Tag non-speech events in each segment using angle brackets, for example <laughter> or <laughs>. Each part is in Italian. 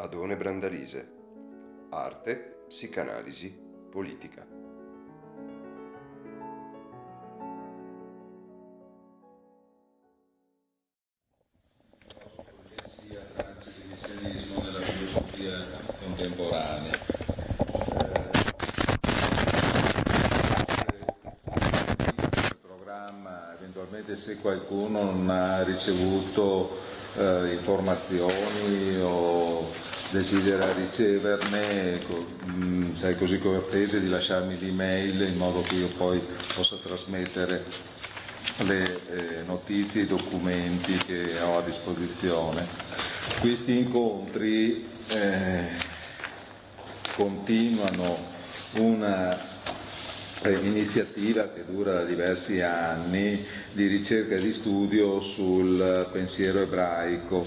Adone Brandalise. Arte, psicanalisi, politica. sia transdivisionismo nella filosofia contemporanea. Il programma, eventualmente se qualcuno non ha ricevuto eh, informazioni o desidera riceverne, ecco, mh, sei così cortese di lasciarmi l'email in modo che io poi possa trasmettere le eh, notizie i documenti che ho a disposizione. Questi incontri eh, continuano una eh, iniziativa che dura da diversi anni di ricerca e di studio sul pensiero ebraico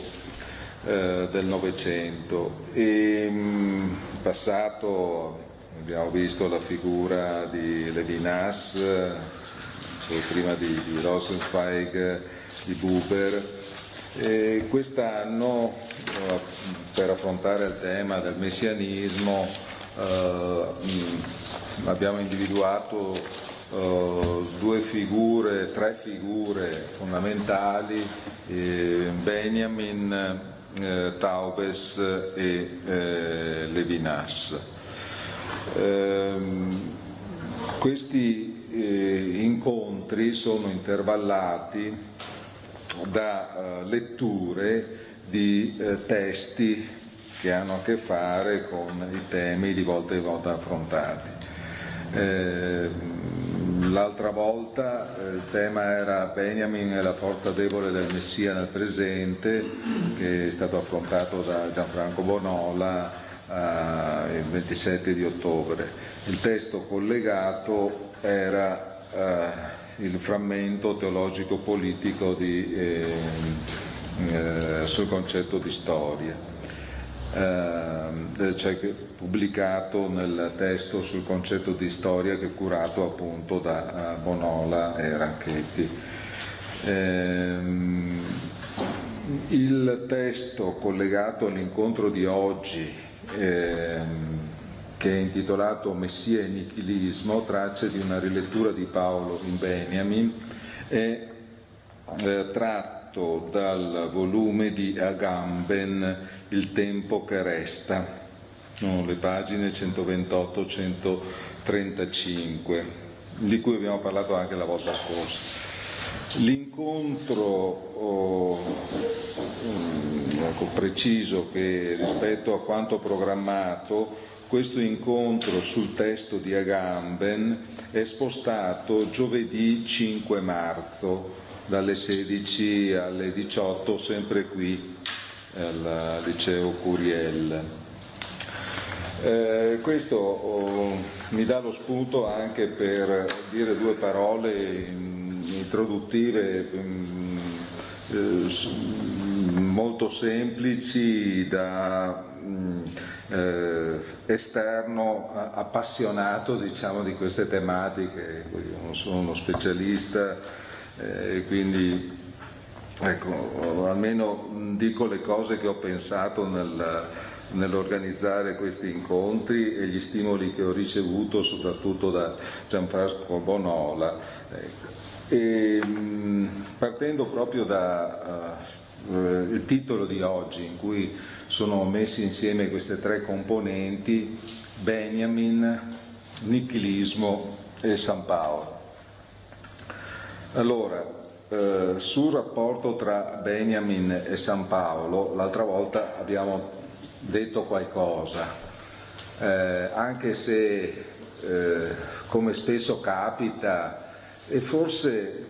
eh, del Novecento. In passato abbiamo visto la figura di Levinas, prima di, di Rosenzweig, di Buber. E quest'anno, eh, per affrontare il tema del messianismo, eh, mh, abbiamo individuato eh, due figure, tre figure fondamentali, eh, Benjamin, eh, Taubes e eh, Levinas. Ehm, questi eh, incontri sono intervallati da eh, letture di eh, testi che hanno a che fare con i temi di volta in volta affrontati. L'altra volta il tema era Benjamin e la forza debole del Messia nel presente, che è stato affrontato da Gianfranco Bonola eh, il 27 di ottobre. Il testo collegato era eh, il frammento teologico-politico di, eh, sul concetto di storia. Uh, cioè pubblicato nel testo sul concetto di storia che è curato appunto da uh, Bonola e Ranchetti. Uh, il testo collegato all'incontro di oggi ehm, che è intitolato Messia e Nichilismo, tracce di una rilettura di Paolo in Benjamin, è eh, tratto dal volume di Agamben Il tempo che resta, sono le pagine 128-135, di cui abbiamo parlato anche la volta scorsa. L'incontro oh, ecco, preciso che rispetto a quanto programmato questo incontro sul testo di Agamben è spostato giovedì 5 marzo dalle 16 alle 18 sempre qui al liceo Curiel. Eh, questo oh, mi dà lo spunto anche per dire due parole introduttive mh, eh, molto semplici da mh, eh, esterno appassionato diciamo, di queste tematiche, io non sono uno specialista e eh, quindi ecco, almeno dico le cose che ho pensato nel, nell'organizzare questi incontri e gli stimoli che ho ricevuto soprattutto da Gianfranco Bonola. Ecco. E, partendo proprio dal uh, uh, titolo di oggi in cui sono messi insieme queste tre componenti, Benjamin, nichilismo e San Paolo. Allora, eh, sul rapporto tra Benjamin e San Paolo, l'altra volta abbiamo detto qualcosa, eh, anche se eh, come spesso capita, e forse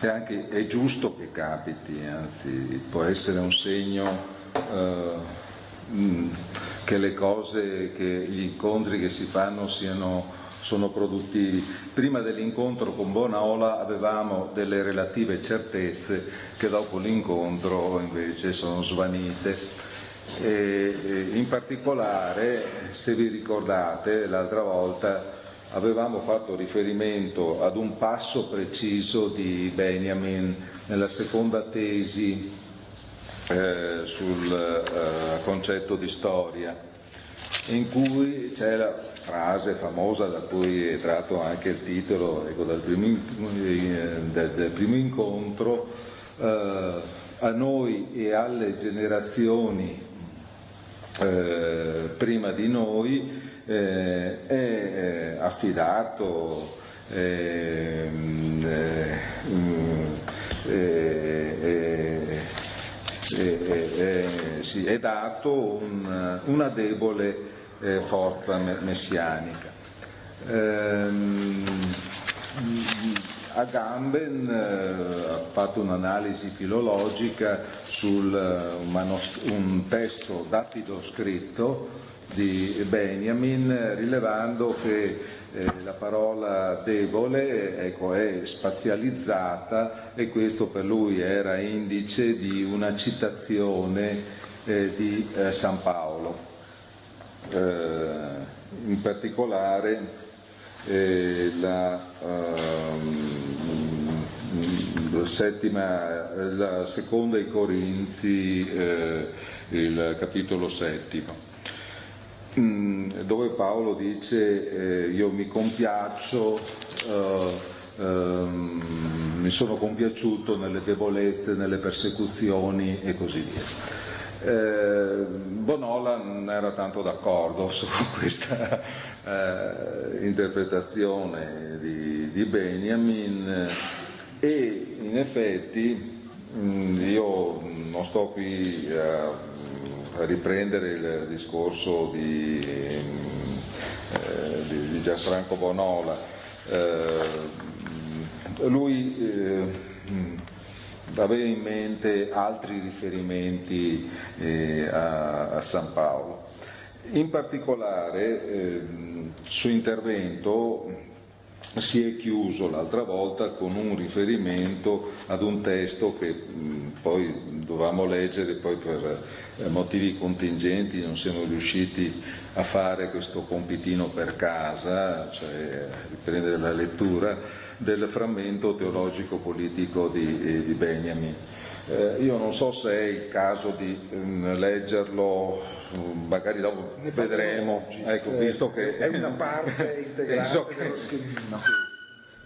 è, anche, è giusto che capiti, anzi può essere un segno eh, che le cose, che gli incontri che si fanno siano sono produttivi. Prima dell'incontro con Bonaola avevamo delle relative certezze che dopo l'incontro invece sono svanite. E in particolare, se vi ricordate, l'altra volta avevamo fatto riferimento ad un passo preciso di Benjamin nella seconda tesi eh, sul eh, concetto di storia, in cui c'è la frase famosa da cui è tratto anche il titolo ecco, del, primo, del, del, primo, incontro, eh, a noi e alle generazioni eh, prima di noi eh, è affidato è dato un, una debole eh, forza messianica. Ehm, Agamben eh, ha fatto un'analisi filologica su un, un, testo dattido scritto di Benjamin, rilevando che eh, la parola debole ecco, è spazializzata e questo per lui era indice di una citazione eh, di eh, San Paolo. Eh, in particolare eh, la, um, settima, la seconda ai Corinzi, eh, il capitolo settimo. Mm, dove Paolo dice eh, io mi compiaccio, eh, eh, mi sono compiaciuto nelle debolezze, nelle persecuzioni e così via. Eh, Bonola non era tanto d'accordo <laughs> su questa eh, interpretazione di, di, Benjamin e in effetti mm, io non sto qui a riprendere il discorso di, eh, di, di Gianfranco Bonola. Eh, lui aveva in mente altri riferimenti eh, a, a, San Paolo. In particolare, eh, suo intervento si è chiuso l'altra volta con un riferimento ad un testo che mh, poi dovevamo leggere, poi per eh, motivi contingenti non siamo riusciti a fare questo compitino per casa, cioè riprendere la lettura del frammento teologico-politico di, eh, di Benjamin. Eh, io non so se è il caso di um, leggerlo, magari dopo vedremo, ecco, visto che è una parte <laughs> integrante dello schemino. <laughs> Sì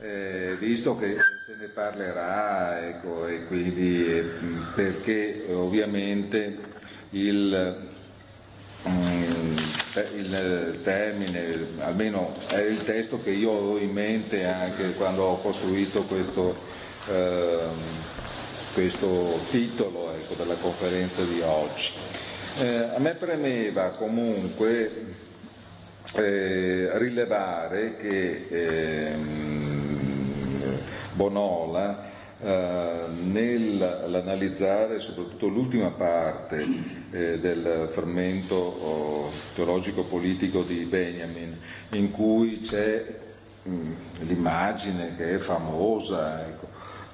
eh, visto che se ne parlerà ecco, e quindi eh, perché ovviamente il, mm, il, termine, almeno è il testo che io ho in mente anche quando ho costruito questo, eh, questo titolo ecco, della conferenza di oggi. Eh, a me premeva comunque eh, rilevare che ehm, Bonola eh, nell'analizzare soprattutto l'ultima parte eh, del frammento oh, teologico-politico di Benjamin, in cui c'è mm, l'immagine che è famosa ecco,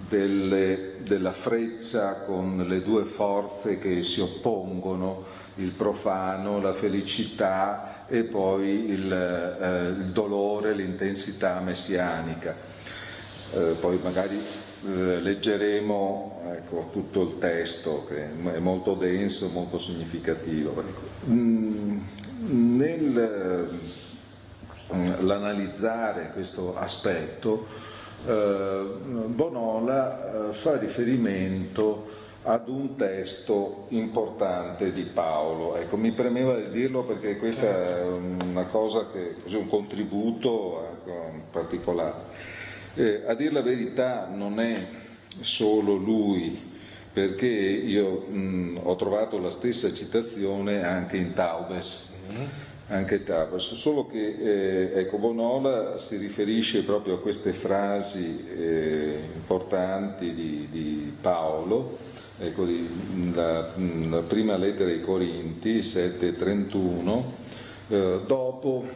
delle, della freccia con le due forze che si oppongono, il profano, la felicità e poi il, eh, il dolore, l'intensità messianica. Eh, poi magari leggeremo ecco, tutto il testo che è molto denso, molto significativo. Mm, Nell'analizzare eh, questo aspetto, eh, Bonola eh, fa riferimento ad un testo importante di Paolo. Ecco, mi premeva di dirlo perché questa è una cosa che, così un contributo ecco, particolare. Eh, a dire la verità non è solo lui, perché io mh, ho trovato la stessa citazione anche in Taubes, anche Taubes, solo che eh, ecco, Bonola si riferisce proprio a queste frasi eh, importanti di, di Paolo, ecco, di, la, la, prima lettera ai Corinti, 7.31, eh, dopo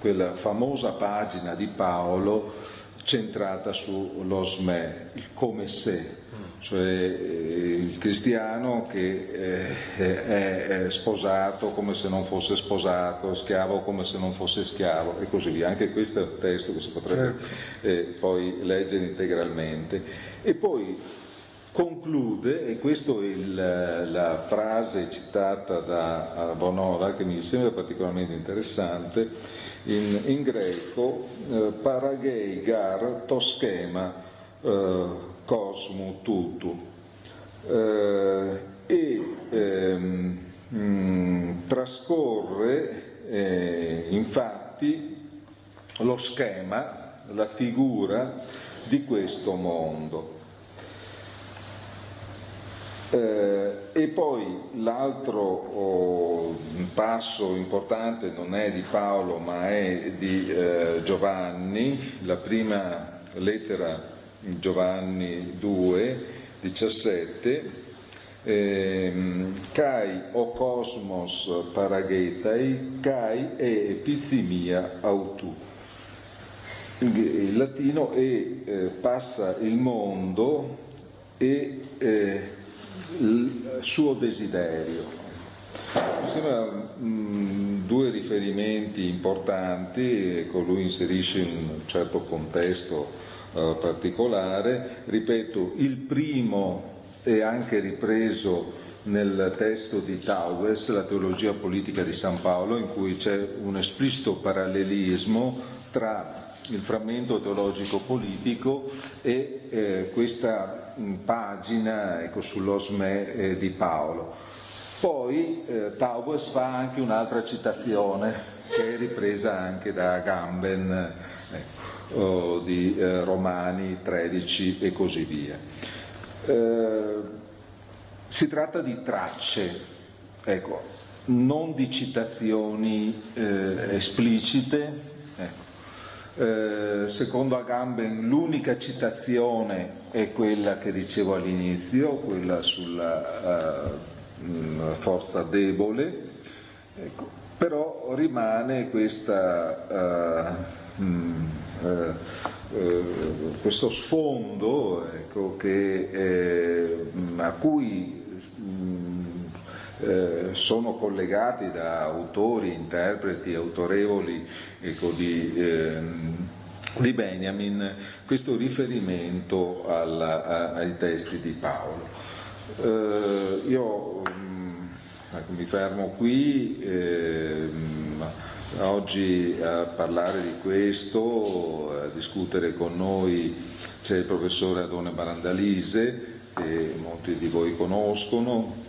quella famosa pagina di Paolo centrata sullo sme, il come se, cioè eh, il cristiano che eh, è sposato come se non fosse sposato, schiavo come se non fosse schiavo e così via. Anche questo è un testo che si potrebbe certo. Eh, poi leggere integralmente. E poi conclude, e questa è il, la frase citata da Bonola che mi sembra particolarmente interessante, in, in greco, eh, paragei gar to schema eh, cosmo tutu. Eh, e ehm, mh, mm, trascorre eh, infatti lo schema, la figura di questo mondo. Eh, e poi l'altro oh, passo importante non è di Paolo ma è di eh, Giovanni, la prima lettera in Giovanni 2, 17, eh, Kai o cosmos paragetai, Kai e epizimia autu. Il latino e eh, passa il mondo e eh, il suo desiderio. Mi sembra mh, due riferimenti importanti, ecco, lui inserisce in un certo contesto uh, particolare, ripeto, il primo è anche ripreso nel testo di Taues, la teologia politica di San Paolo, in cui c'è un esplicito parallelismo tra il frammento teologico politico e eh, questa pagina ecco, sull'osme eh, di Paolo. Poi eh, Taubes fa anche un'altra citazione che è ripresa anche da Agamben ecco, di eh, Romani 13 e così via. Eh, si tratta di tracce, ecco, non di citazioni eh, esplicite, eh, secondo Agamben l'unica citazione è quella che dicevo all'inizio, quella sulla uh, forza debole, ecco, però rimane questa, uh, mh, uh, questo sfondo ecco, che, a cui eh, sono collegati da autori, interpreti autorevoli ecco, di, eh, di, Benjamin questo riferimento alla, a, ai testi di Paolo. Eh, io mh, mm, ecco, mi fermo qui. Ehm, oggi a parlare di questo, a discutere con noi c'è il professore Adone Barandalise, che molti di voi conoscono,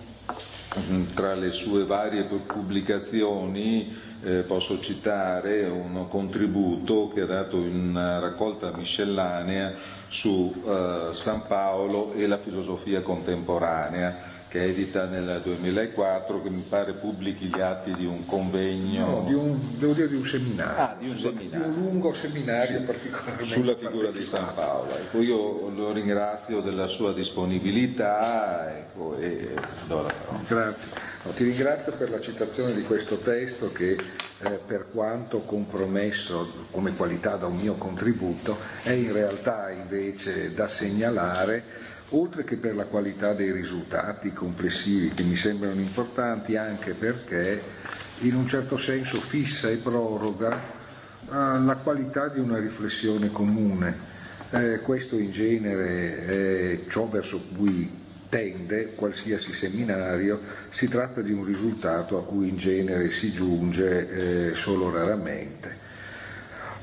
tra le sue varie pubblicazioni eh, posso citare un contributo che ha dato in una raccolta miscellanea su eh, San Paolo e la filosofia contemporanea che edita nel 2004, che mi pare pubblichi gli atti di un convegno. No, di un, devo dire di un seminario. Ah, di un, seminario. Di un lungo seminario sì, particolarmente. Sulla figura di San Paolo. Ecco, io lo ringrazio della sua disponibilità. Ecco, e, allora, Grazie. No, ti ringrazio per la citazione di questo testo che eh, per quanto compromesso come qualità da un mio contributo è in realtà invece da segnalare oltre che per la qualità dei risultati complessivi che mi sembrano importanti, anche perché in un certo senso fissa e proroga eh, la qualità di una riflessione comune. Eh, questo in genere è ciò verso cui tende qualsiasi seminario, si tratta di un risultato a cui in genere si giunge eh, solo raramente.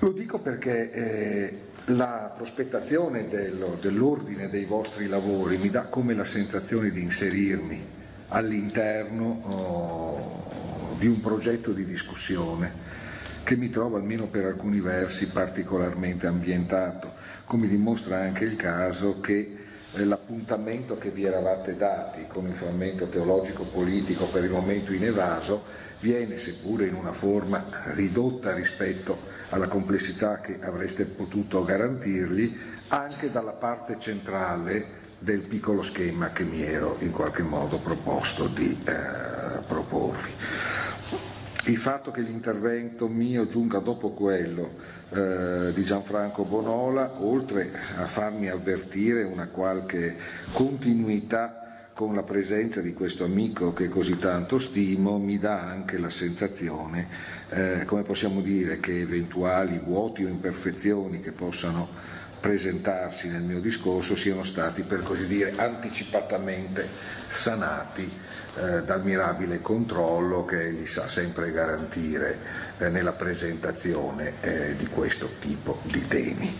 Lo dico perché eh, la prospettazione dello, dell'ordine dei vostri lavori mi dà come la sensazione di inserirmi all'interno oh, di un progetto di discussione che mi trovo almeno per alcuni versi particolarmente ambientato, come dimostra anche il caso che eh, l'appuntamento che vi eravate dati con il frammento teologico politico per il momento in evaso viene, seppure in una forma ridotta rispetto alla complessità che avreste potuto garantirgli, anche dalla parte centrale del piccolo schema che mi ero in qualche modo proposto di eh, proporvi. Il fatto che l'intervento mio giunga dopo quello eh, di Gianfranco Bonola, oltre a farmi avvertire una qualche continuità con la presenza di questo amico che così tanto stimo mi dà anche la sensazione, eh, come possiamo dire, che eventuali vuoti o imperfezioni che possano presentarsi nel mio discorso siano stati per così dire anticipatamente sanati eh, dal mirabile controllo che egli sa sempre garantire eh, nella presentazione eh, di questo tipo di temi.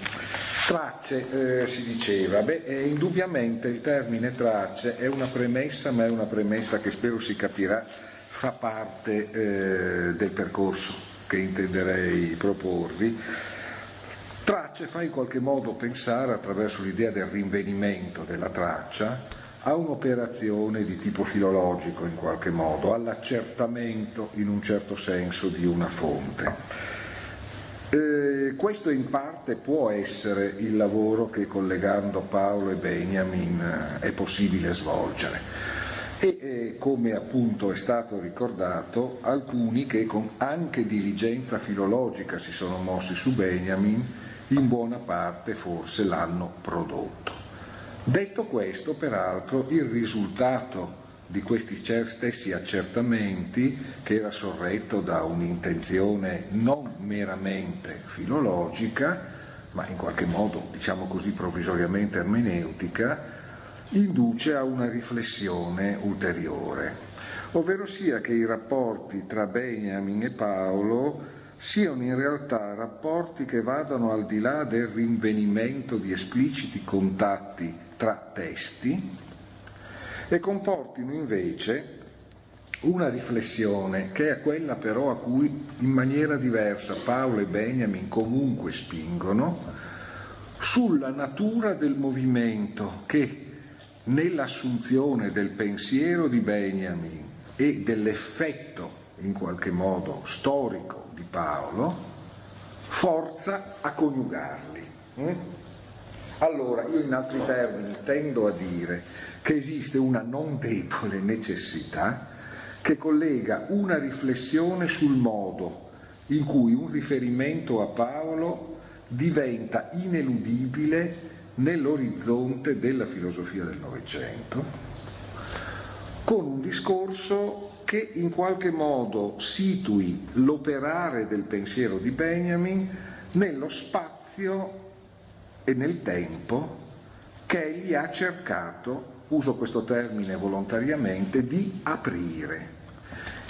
Tracce, eh, si diceva, beh, indubbiamente il termine tracce è una premessa, ma è una premessa che spero si capirà, fa parte eh, del percorso che intenderei proporvi. Tracce fa in qualche modo pensare, attraverso l'idea del rinvenimento della traccia, a un'operazione di tipo filologico in qualche modo, all'accertamento in un certo senso di una fonte. Eh, questo in parte può essere il lavoro che collegando Paolo e Benjamin eh, è possibile svolgere e eh, come appunto è stato ricordato alcuni che con anche diligenza filologica si sono mossi su Benjamin in buona parte forse l'hanno prodotto. Detto questo, peraltro, il risultato di questi stessi accertamenti, che era sorretto da un'intenzione non meramente filologica, ma in qualche modo, diciamo così, provvisoriamente ermeneutica, induce a una riflessione ulteriore, ovvero sia che i rapporti tra Benjamin e Paolo siano in realtà rapporti che vadano al di là del rinvenimento di espliciti contatti tra testi, e comportino invece una riflessione che è quella però a cui in maniera diversa Paolo e Benjamin comunque spingono sulla natura del movimento che nell'assunzione del pensiero di Benjamin e dell'effetto in qualche modo storico di Paolo forza a coniugarli. Mm? Allora, io in altri termini tendo a dire che esiste una non debole necessità che collega una riflessione sul modo in cui un riferimento a Paolo diventa ineludibile nell'orizzonte della filosofia del Novecento, con un discorso che in qualche modo situi l'operare del pensiero di Benjamin nello spazio e nel tempo che egli ha cercato, uso questo termine volontariamente, di aprire.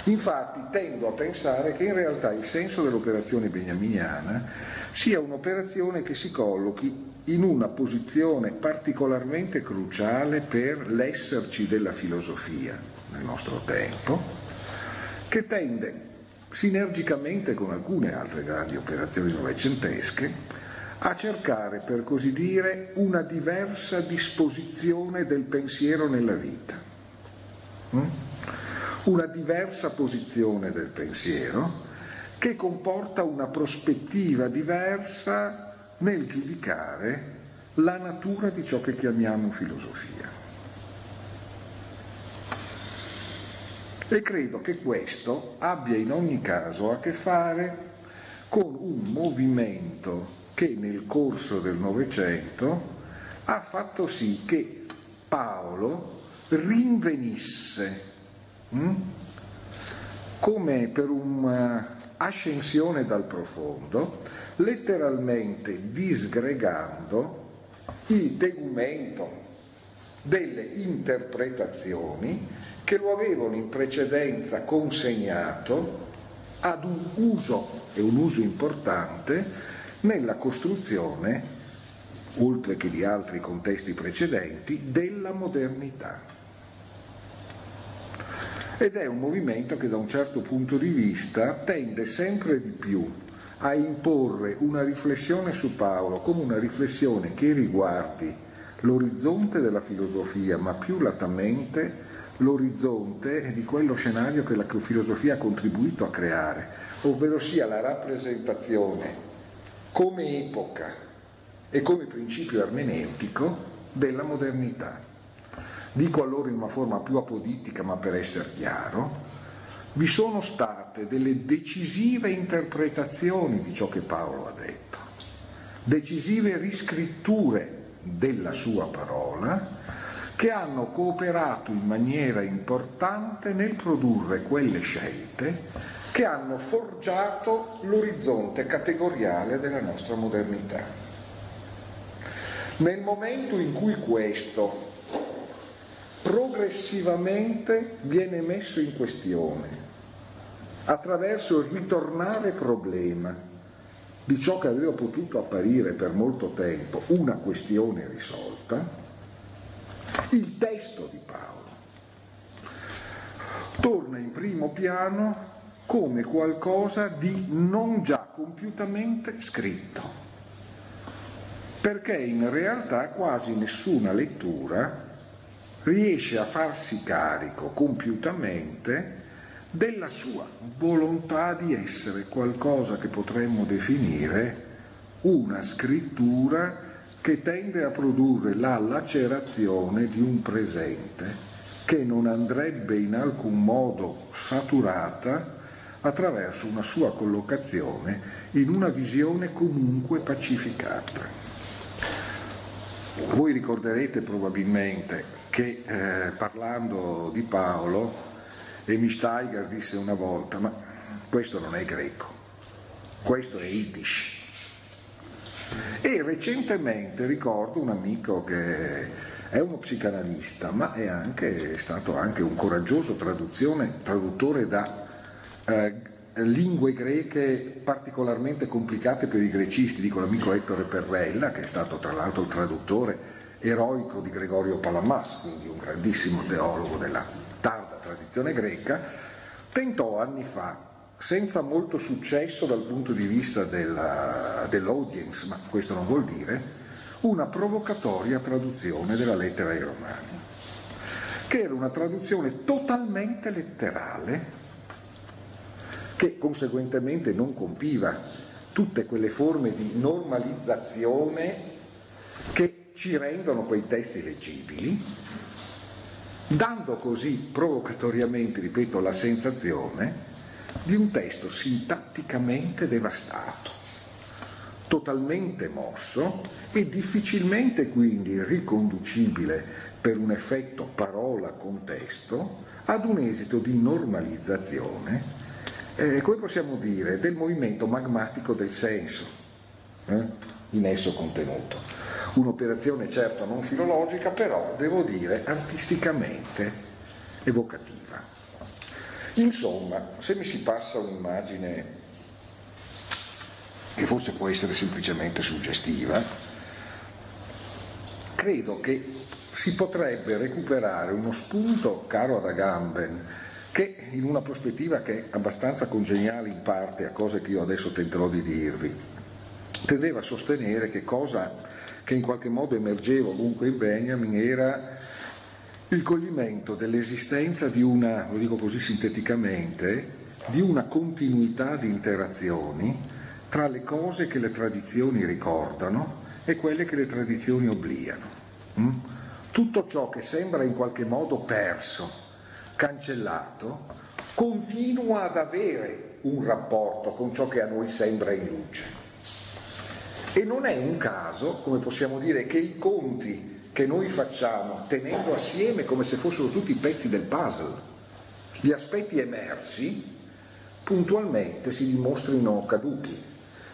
Infatti tendo a pensare che in realtà il senso dell'operazione beniaminiana sia un'operazione che si collochi in una posizione particolarmente cruciale per l'esserci della filosofia nel nostro tempo, che tende sinergicamente con alcune altre grandi operazioni novecentesche a cercare, per così dire, una diversa disposizione del pensiero nella vita, mm? Una diversa posizione del pensiero che comporta una prospettiva diversa nel giudicare la natura di ciò che chiamiamo filosofia. E credo che questo abbia in ogni caso a che fare con un movimento che nel corso del Novecento ha fatto sì che Paolo rinvenisse come per un'ascensione dal profondo, letteralmente disgregando il tegumento delle interpretazioni che lo avevano in precedenza consegnato ad un uso, e un uso importante, nella costruzione, oltre che di altri contesti precedenti, della modernità. Ed è un movimento che da un certo punto di vista tende sempre di più a imporre una riflessione su Paolo come una riflessione che riguardi l'orizzonte della filosofia, ma più latamente l'orizzonte di quello scenario che la filosofia ha contribuito a creare, ovvero sia la rappresentazione come epoca e come principio ermeneutico della modernità. Dico allora in una forma più apoditica, ma per essere chiaro, vi sono state delle decisive interpretazioni di ciò che Paolo ha detto, decisive riscritture della sua parola che hanno cooperato in maniera importante nel produrre quelle scelte che hanno forgiato l'orizzonte categoriale della nostra modernità. Nel momento in cui questo progressivamente viene messo in questione attraverso il ritornare problema di ciò che aveva potuto apparire per molto tempo una questione risolta, il testo di Paolo. Torna in primo piano come qualcosa di non già compiutamente scritto, perché in realtà quasi nessuna lettura riesce a farsi carico compiutamente della sua volontà di essere qualcosa che potremmo definire una scrittura che tende a produrre la lacerazione di un presente che non andrebbe in alcun modo saturata attraverso una sua collocazione in una visione comunque pacificata. Voi ricorderete probabilmente che eh, parlando di Paolo, Emi Steiger disse una volta, ma questo non è greco, questo è Yiddish. E recentemente ricordo un amico che è uno psicanalista, ma è, anche, è stato anche un coraggioso traduttore da eh, lingue greche particolarmente complicate per i grecisti, dico l'amico Ettore Perrella, che è stato tra l'altro il traduttore eroico di Gregorio Palamas, quindi un grandissimo teologo della tarda tradizione greca, tentò anni fa, senza molto successo dal punto di vista della, dell'audience, ma questo non vuol dire, una provocatoria traduzione della lettera ai Romani, che era una traduzione totalmente letterale, che conseguentemente non compiva tutte quelle forme di normalizzazione che ci rendono quei testi leggibili, dando così provocatoriamente, ripeto, la sensazione di un testo sintatticamente devastato, totalmente mosso e difficilmente quindi riconducibile per un effetto parola-contesto ad un esito di normalizzazione, eh, come possiamo dire, del movimento magmatico del senso eh, in esso contenuto un'operazione certo non filologica, però devo dire artisticamente evocativa. Insomma, se mi si passa un'immagine che forse può essere semplicemente suggestiva, credo che si potrebbe recuperare uno spunto caro ad Agamben, che in una prospettiva che è abbastanza congeniale in parte a cose che io adesso tenterò di dirvi, tendeva a sostenere che cosa che in qualche modo emergeva ovunque in Benjamin era il coglimento dell'esistenza di una, lo dico così sinteticamente, di una continuità di interazioni tra le cose che le tradizioni ricordano e quelle che le tradizioni obliano. Mm? Tutto ciò che sembra in qualche modo perso, cancellato, continua ad avere un rapporto con ciò che a noi sembra in luce. E non è un caso, come possiamo dire, che i conti che noi facciamo tenendo assieme come se fossero tutti pezzi del puzzle, gli aspetti emersi, puntualmente si dimostrino caduti,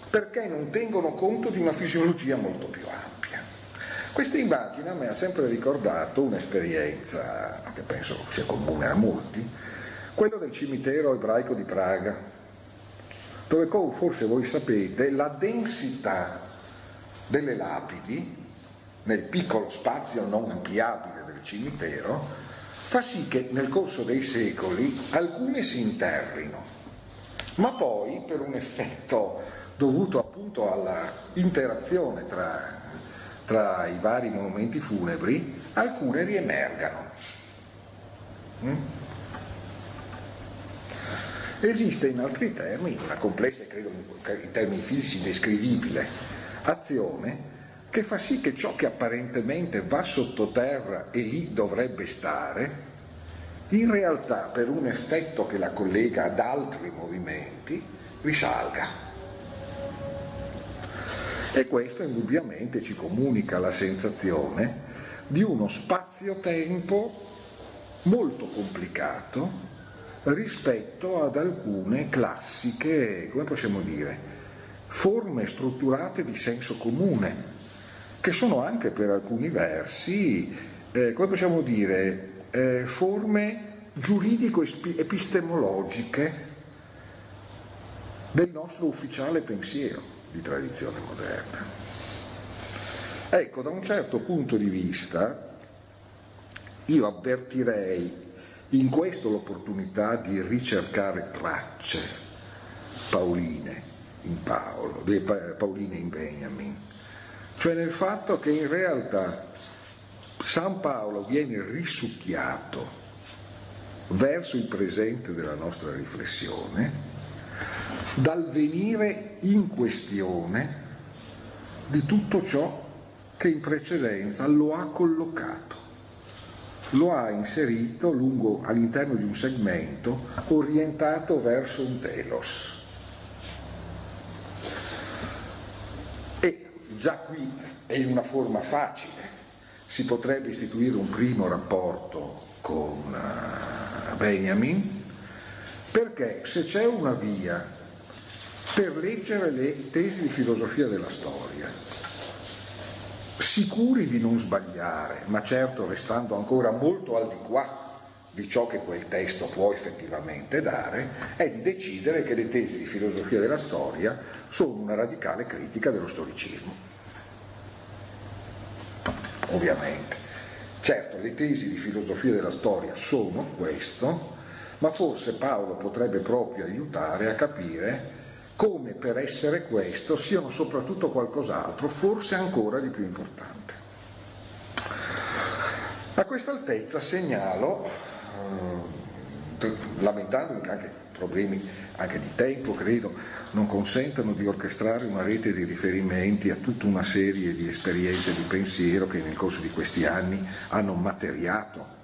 perché non tengono conto di una fisiologia molto più ampia. Questa immagine a me ha sempre ricordato un'esperienza che penso sia comune a molti, quello del cimitero ebraico di Praga, dove come forse voi sapete la densità delle lapidi nel piccolo spazio non ampliabile del cimitero fa sì che nel corso dei secoli alcune si interrino, ma poi per un effetto dovuto appunto alla interazione tra, tra i vari monumenti funebri, alcune riemergano. Mm? Esiste in altri termini, una complessa e credo in termini fisici descrivibile, azione che fa sì che ciò che apparentemente va sottoterra e lì dovrebbe stare, in realtà per un effetto che la collega ad altri movimenti, risalga. E questo indubbiamente ci comunica la sensazione di uno spazio-tempo molto complicato rispetto ad alcune classiche, come possiamo dire, forme strutturate di senso comune che sono anche per alcuni versi, eh, come possiamo dire, eh, forme giuridico-epistemologiche del nostro ufficiale pensiero di tradizione moderna. Ecco, da un certo punto di vista, io avvertirei in questo l'opportunità di ricercare tracce pauline in Paolo, pauline in Benjamin, cioè nel fatto che in realtà San Paolo viene risucchiato verso il presente della nostra riflessione dal venire in questione di tutto ciò che in precedenza lo ha collocato, lo ha inserito lungo, all'interno di un segmento orientato verso un telos. E già qui è in una forma facile, si potrebbe istituire un primo rapporto con eh, Benjamin, perché se c'è una via per leggere le tesi di filosofia della storia, sicuri di non sbagliare, ma certo restando ancora molto al di qua di ciò che quel testo può effettivamente dare, è di decidere che le tesi di filosofia della storia sono una radicale critica dello storicismo. Ovviamente. Certo, le tesi di filosofia della storia sono questo, ma forse Paolo potrebbe proprio aiutare a capire come per essere questo siano soprattutto qualcos'altro, forse ancora di più importante. A questa altezza segnalo, lamentandomi che anche problemi anche di tempo, credo, non consentano di orchestrare una rete di riferimenti a tutta una serie di esperienze di pensiero che nel corso di questi anni hanno materiato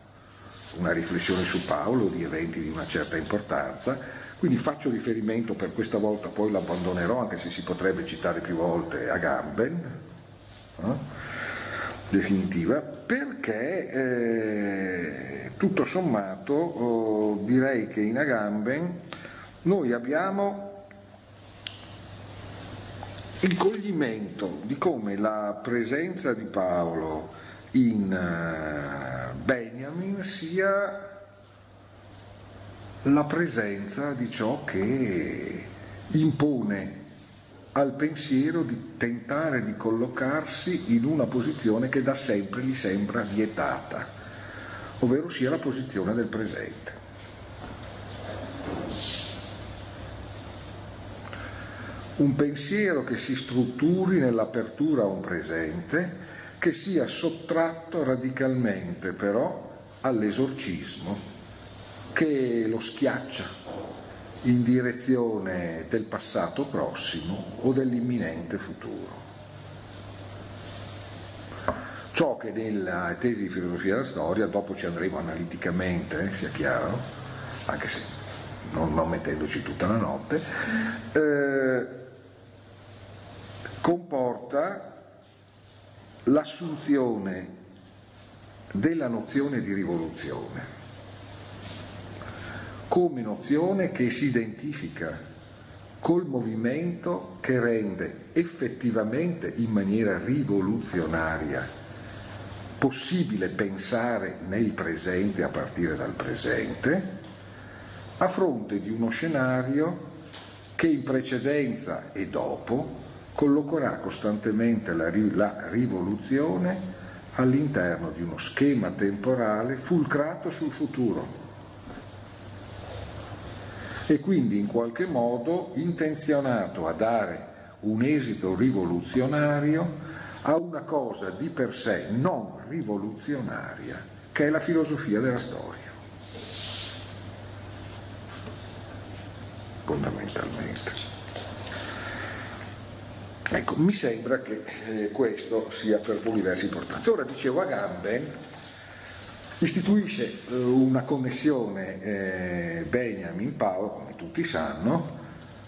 una riflessione su Paolo di eventi di una certa importanza, quindi faccio riferimento per questa volta, poi l'abbandonerò anche se si potrebbe citare più volte, a Gamben, eh? Definitiva, perché eh, tutto sommato oh, direi che in Agamben noi abbiamo il coglimento di come la presenza di Paolo in uh, Benjamin sia la presenza di ciò che impone al pensiero di tentare di collocarsi in una posizione che da sempre gli sembra vietata, ovvero sia la posizione del presente. Un pensiero che si strutturi nell'apertura a un presente, che sia sottratto radicalmente però all'esorcismo che lo schiaccia in direzione del passato prossimo o dell'imminente futuro. Ciò che nella tesi di filosofia della storia, dopo ci andremo analiticamente, eh, sia chiaro, anche se non, non mettendoci tutta la notte, eh, comporta l'assunzione della nozione di rivoluzione come nozione che si identifica col movimento che rende effettivamente in maniera rivoluzionaria possibile pensare nel presente a partire dal presente, a fronte di uno scenario che in precedenza e dopo collocherà costantemente la, la rivoluzione all'interno di uno schema temporale fulcrato sul futuro e quindi in qualche modo intenzionato a dare un esito rivoluzionario a una cosa di per sé non rivoluzionaria che è la filosofia della storia. Fondamentalmente. Ecco, mi sembra che eh, questo sia per molti versi importante. Ora dicevo Agamben istituisce eh, una connessione eh, Benjamin Paolo, come tutti sanno,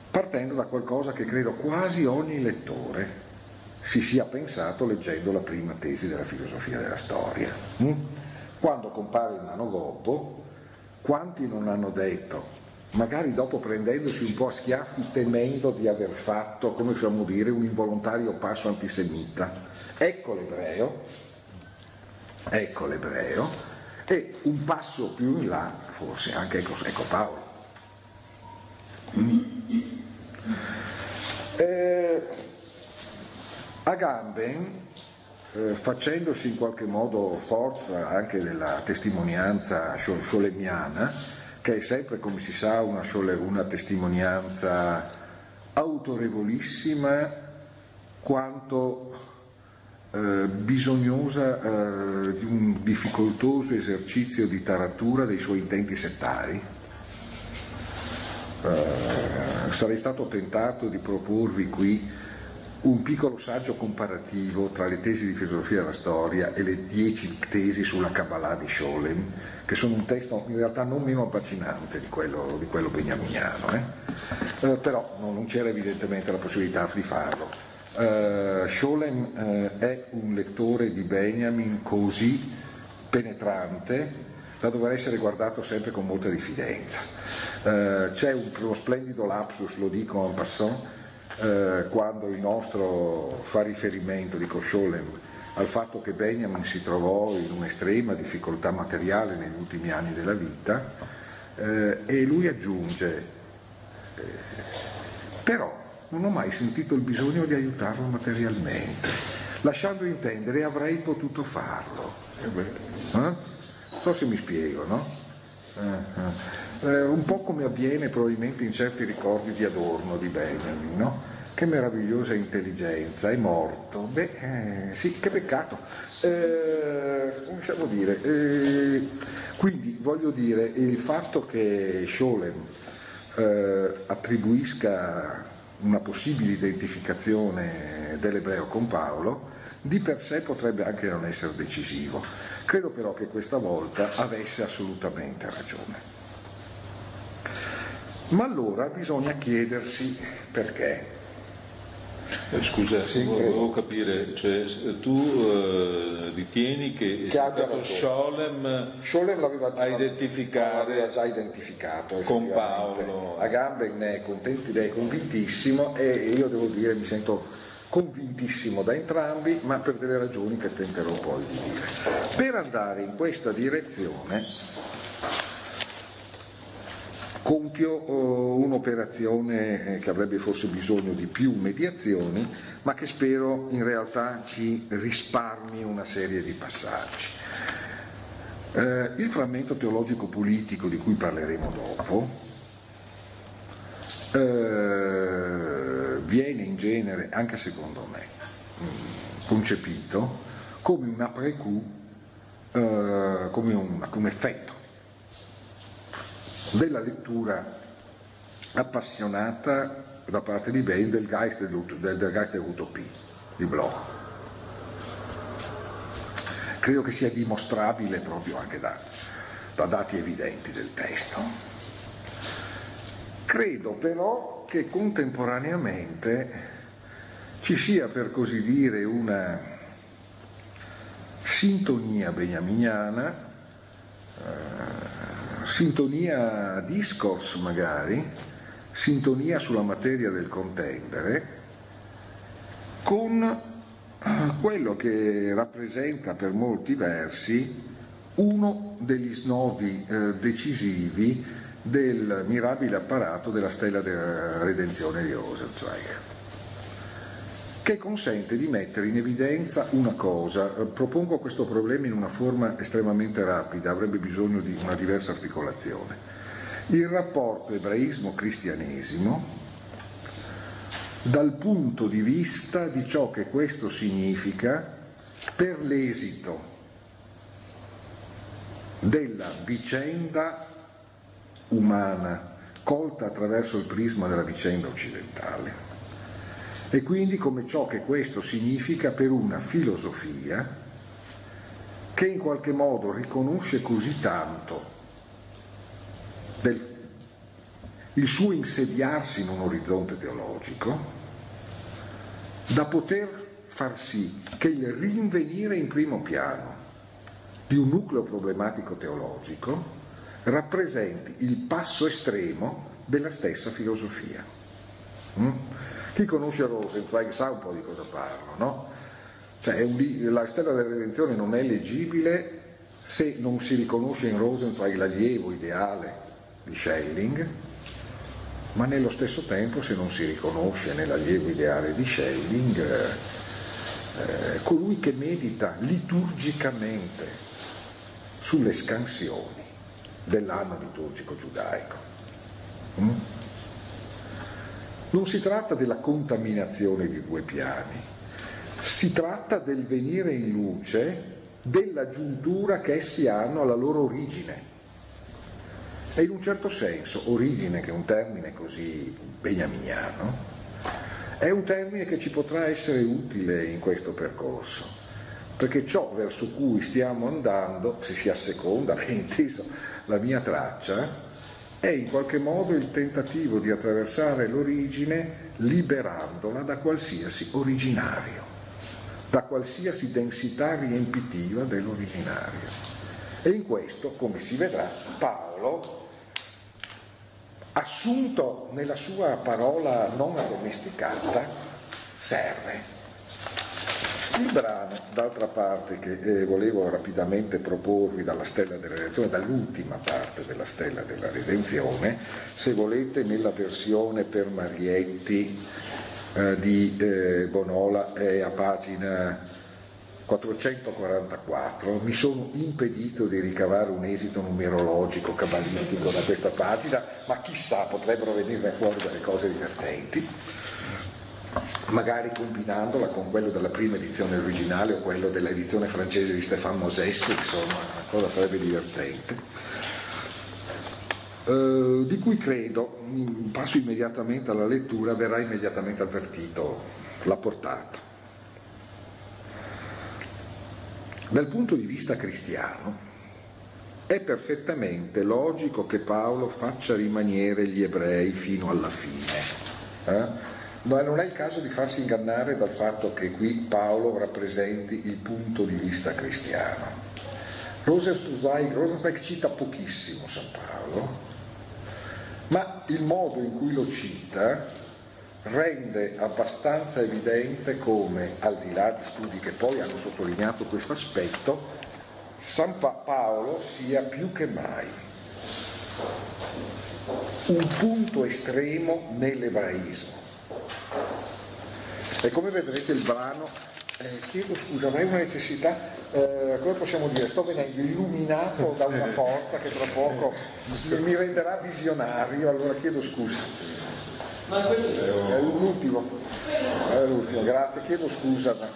partendo da qualcosa che credo quasi ogni lettore si sia pensato leggendo la prima tesi della filosofia della storia. Mm? Quando compare il nano Gobbo, quanti non hanno detto magari dopo prendendosi un po' a schiaffi temendo di aver fatto, come possiamo dire, un involontario passo antisemita. Ecco l'ebreo, ecco l'ebreo, e un passo più in là, forse anche ecco, ecco Paolo. Mm? Eh, Agamben, eh, facendosi in qualche modo forza anche della testimonianza sciolemiana, che è sempre, come si sa, una, una testimonianza autorevolissima quanto eh, bisognosa eh, di un difficoltoso esercizio di taratura dei suoi intenti settari. Eh, sarei stato tentato di proporvi qui un piccolo saggio comparativo tra le tesi di filosofia della storia e le dieci tesi sulla Kabbalah di Scholem, che sono un testo in realtà non meno affascinante di quello, di quello beniaminiano, eh? Eh, però non c'era evidentemente la possibilità di farlo. Uh, Scholem uh, è un lettore di Benjamin così penetrante da dover essere guardato sempre con molta diffidenza. Uh, c'è un, uno splendido lapsus, lo dico en passant, quando il nostro fa riferimento, dico Scholem, al fatto che Benjamin si trovò in un'estrema difficoltà materiale negli ultimi anni della vita e lui aggiunge, però non ho mai sentito il bisogno di aiutarlo materialmente, lasciando intendere avrei potuto farlo. Eh? Non so se mi spiego, no? Eh, eh, un po' come avviene probabilmente in certi ricordi di Adorno, di Benjamin, no? Che meravigliosa intelligenza, è morto. Beh, eh, sì, che peccato. Eh, possiamo dire? Eh, quindi voglio dire, il fatto che Scholem eh, attribuisca una possibile identificazione dell'ebreo con Paolo, di per sé potrebbe anche non essere decisivo. Credo però che questa volta avesse assolutamente ragione. Ma allora bisogna chiedersi perché. Eh, scusa, sì, volevo capire, cioè, tu eh, ritieni che, che sia stato Scholem, Scholem l'aveva a identificare l'aveva già identificato con Paolo. Agamben ne è, contenti, ne è convintissimo e io devo dire mi sento convintissimo da entrambi, ma per delle ragioni che tenterò poi di dire. Per andare in questa direzione compio eh, un'operazione eh, che avrebbe forse bisogno di più mediazioni, ma che spero in realtà ci risparmi una serie di passaggi. Eh, il frammento teologico politico di cui parleremo dopo viene in genere, anche secondo me, mm, concepito come un après-coup, eh, come un effetto della lettura appassionata da parte di Bain del Geist, del, del Geist dell'Utopie di Bloch. Credo che sia dimostrabile proprio anche da, da dati evidenti del testo. Credo però che contemporaneamente ci sia per così dire una sintonia beniaminiana eh, sintonia discourse magari, sintonia sulla materia del contendere, con eh, quello che rappresenta per molti versi uno degli snodi eh, decisivi del mirabile apparato della stella della redenzione di Rosenzweig che consente di mettere in evidenza una cosa. Propongo questo problema in una forma estremamente rapida, avrebbe bisogno di una diversa articolazione. Il rapporto ebraismo-cristianesimo dal punto di vista di ciò che questo significa per l'esito della vicenda umana colta attraverso il prisma della vicenda occidentale e quindi come ciò che questo significa per una filosofia che in qualche modo riconosce così tanto del, il suo insediarsi in un orizzonte teologico da poter far sì che il rinvenire in primo piano di un nucleo problematico teologico rappresenti il passo estremo della stessa filosofia. Mm? Chi conosce Rosenzweig sa un po' di cosa parlo, no? Cioè, un, la stella della redenzione non è leggibile se non si riconosce in Rosenzweig l'allievo ideale di Schelling, ma nello stesso tempo se non si riconosce nell'allievo ideale di Schelling eh, eh, colui che medita liturgicamente sulle scansioni dell'anno liturgico giudaico. Mm? Non si tratta della contaminazione di due piani, si tratta del venire in luce della giuntura che essi hanno alla loro origine. E in un certo senso, origine, che è un termine così beniaminiano, è un termine che ci potrà essere utile in questo percorso, perché ciò verso cui stiamo andando, se si asseconda, <laughs> ben inteso, la mia traccia, è in qualche modo il tentativo di attraversare l'origine liberandola da qualsiasi originario, da qualsiasi densità riempitiva dell'originario. E in questo, come si vedrà, Paolo, assunto nella sua parola non addomesticata, serve. Il brano, d'altra parte, che eh, volevo rapidamente proporvi dalla Stella della Redenzione, dall'ultima parte della Stella della Redenzione, se volete nella versione per Marietti eh, di eh, Bonola è a pagina 444, mi sono impedito di ricavare un esito numerologico, cabalistico da questa pagina, ma chissà, potrebbero venirne fuori delle cose divertenti magari combinandola con quello della prima edizione originale o quello dell'edizione francese di Stéphane Moses, insomma, una cosa sarebbe divertente. Uh, di cui credo, passo immediatamente alla lettura, verrà immediatamente avvertito la portata. Dal punto di vista cristiano è perfettamente logico che Paolo faccia rimanere gli ebrei fino alla fine. Eh? Ma non è il caso di farsi ingannare dal fatto che qui Paolo rappresenti il punto di vista cristiano. Rosenzweig, Rosenzweig cita pochissimo San Paolo, ma il modo in cui lo cita rende abbastanza evidente come, al di là di studi che poi hanno sottolineato questo aspetto, San Paolo sia più che mai un punto estremo nell'ebraismo e come vedrete il brano, eh, chiedo scusa, avrei una necessità, eh, come possiamo dire, sto venendo illuminato da una forza che tra poco mi renderà visionario, allora chiedo scusa. Ma questo è l'ultimo, è l'ultimo, grazie, chiedo scusa. Ma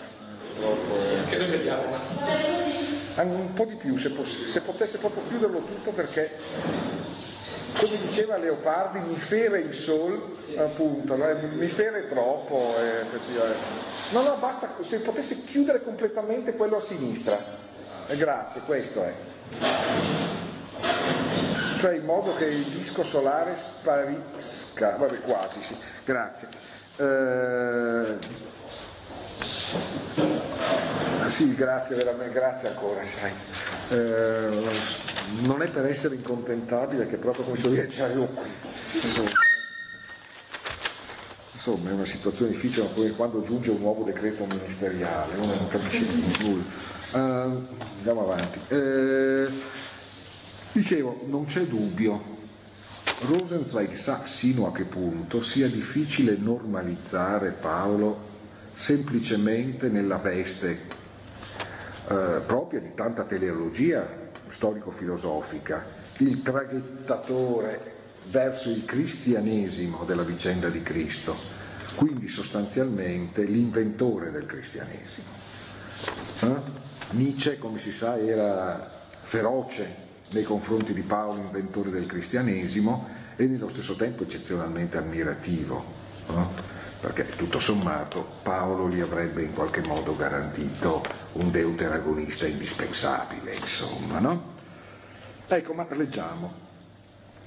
troppo, eh. Che noi vediamo? Un po' di più, se, poss- se potesse proprio chiuderlo tutto perché come diceva Leopardi, mi fere il sol, appunto, mi fere troppo. Eh, no, no, basta, se potesse chiudere completamente quello a sinistra. Eh, grazie, questo è. Cioè in modo che il disco solare sparisca, vabbè quasi, sì, grazie. Eh, sì, grazie grazie ancora. Eh, non è per essere incontentabile che proprio come so dire ci arrivo qui. Insomma. È una situazione difficile come quando giunge un nuovo decreto ministeriale, uno non capisce nulla. Uh, andiamo avanti. Eh, dicevo, non c'è dubbio, Rosenzweig sa sino a che punto sia difficile normalizzare Paolo semplicemente nella veste eh, propria di tanta teleologia storico-filosofica, il traghettatore verso il cristianesimo della vicenda di Cristo, quindi sostanzialmente l'inventore del cristianesimo. Eh? Nietzsche, come si sa, era feroce nei confronti di Paolo, inventore del cristianesimo, e nello stesso tempo eccezionalmente ammirativo. Eh? Perché tutto sommato Paolo gli avrebbe in qualche modo garantito un deuteragonista indispensabile, insomma, no? Ecco, ma leggiamo.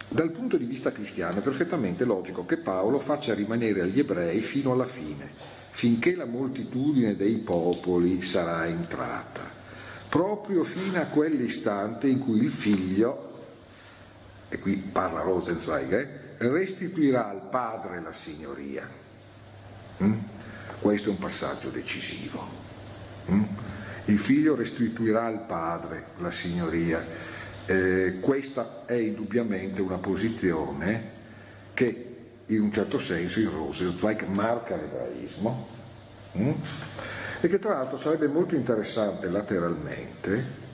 Dal punto di vista cristiano è perfettamente logico che Paolo faccia rimanere agli ebrei fino alla fine, finché la moltitudine dei popoli sarà entrata, proprio fino a quell'istante in cui il figlio e qui parla Rosenzweig, eh, restituirà al padre la signoria. Mm? Questo è un passaggio decisivo. Mm? Il figlio restituirà al padre la signoria. Eh, questa è indubbiamente una posizione che in un certo senso in Rosenzweig marca l'ebraismo mm? e che tra l'altro sarebbe molto interessante lateralmente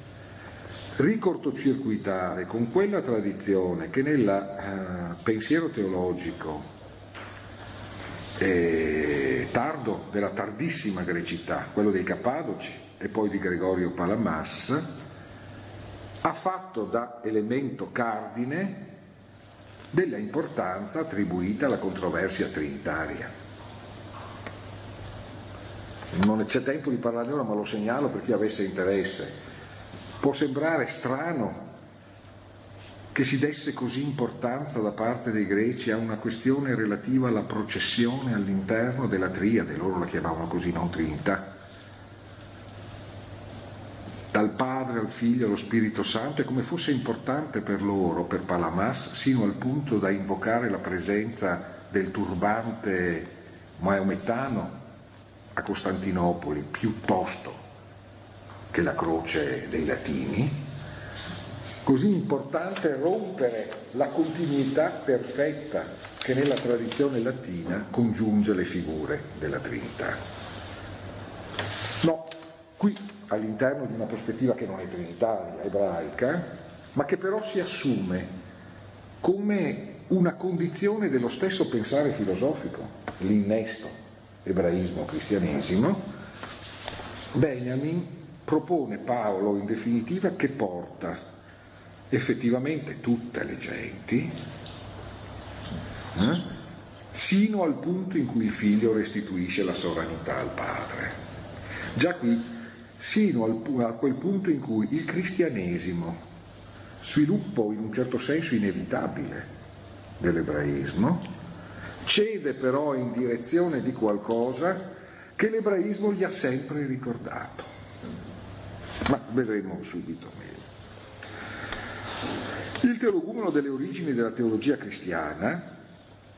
ricortocircuitare con quella tradizione che nel uh, pensiero teologico eh, tardo, della tardissima grecità, quello dei Cappadoci e poi di Gregorio Palamas, ha fatto da elemento cardine della importanza attribuita alla controversia trinitaria. Non c'è tempo di parlarne ora, ma lo segnalo per chi avesse interesse. Può sembrare strano che si desse così importanza da parte dei greci a una questione relativa alla processione all'interno della triade, loro la chiamavano così, non Trinità. Dal Padre al Figlio allo Spirito Santo e come fosse importante per loro, per Palamas, sino al punto da invocare la presenza del turbante maometano a Costantinopoli piuttosto che la croce dei latini, così importante rompere la continuità perfetta che nella tradizione latina congiunge le figure della Trinità. No, qui all'interno di una prospettiva che non è trinitaria, ebraica, ma che però si assume come una condizione dello stesso pensare filosofico, l'innesto ebraismo-cristianesimo, Benjamin propone Paolo in definitiva che porta effettivamente tutte le genti eh, sino al punto in cui il figlio restituisce la sovranità al padre. Già qui, sino al, a quel punto in cui il cristianesimo, sviluppo in un certo senso inevitabile dell'ebraismo, cede però in direzione di qualcosa che l'ebraismo gli ha sempre ricordato ma vedremo subito. Il teologumeno delle origini della teologia cristiana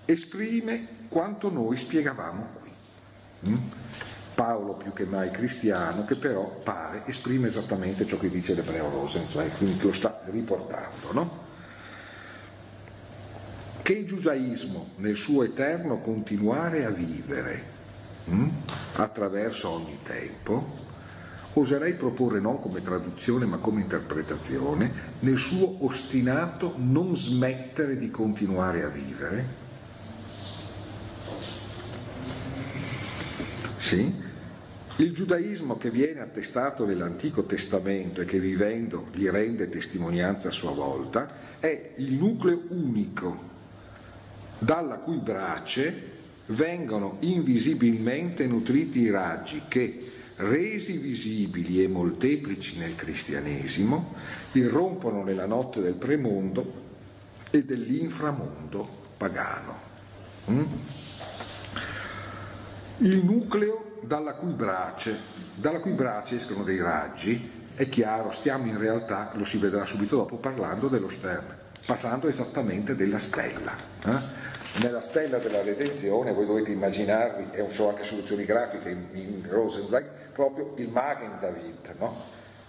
esprime quanto noi spiegavamo qui. Mm? Paolo più che mai cristiano, che però pare esprime esattamente ciò che dice l'ebreo Rosenzweig, quindi lo sta riportando. No? Che il giudaismo nel suo eterno continuare a vivere hm, attraverso ogni tempo oserei proporre non come traduzione ma come interpretazione, nel suo ostinato non smettere di continuare a vivere. Sì? Il giudaismo che viene attestato nell'Antico Testamento e che vivendo gli rende testimonianza a sua volta è il nucleo unico dalla cui brace vengono invisibilmente nutriti i raggi che resi visibili e molteplici nel cristianesimo, irrompono nella notte del premondo e dell'inframondo pagano. Mm? Il nucleo dalla cui, brace, dalla cui brace escono dei raggi, è chiaro, stiamo in realtà, lo si vedrà subito dopo, parlando dello sterno, parlando esattamente della stella. Eh? Nella stella della redenzione, voi dovete immaginarvi, e so anche soluzioni grafiche in, in Rosenzweig, proprio il Magen David, no?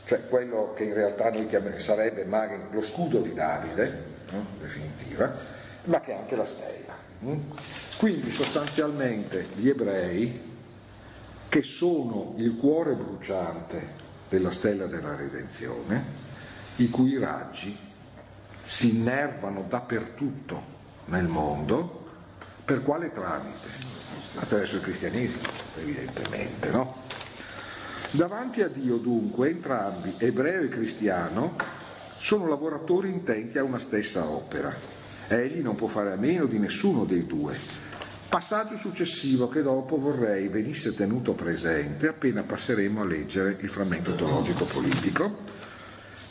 cioè quello che in realtà noi chiamiamo, sarebbe Magen, lo scudo di Davide, no? in definitiva, ma che è anche la stella. Hm? Quindi sostanzialmente gli ebrei, che sono il cuore bruciante della stella della redenzione, i cui raggi si innervano dappertutto nel mondo, per quale tramite? Attraverso il cristianesimo, evidentemente, no? Davanti a Dio dunque entrambi, ebreo e cristiano, sono lavoratori intenti a una stessa opera. Egli non può fare a meno di nessuno dei due. Passaggio successivo che dopo vorrei venisse tenuto presente appena passeremo a leggere il frammento teologico politico.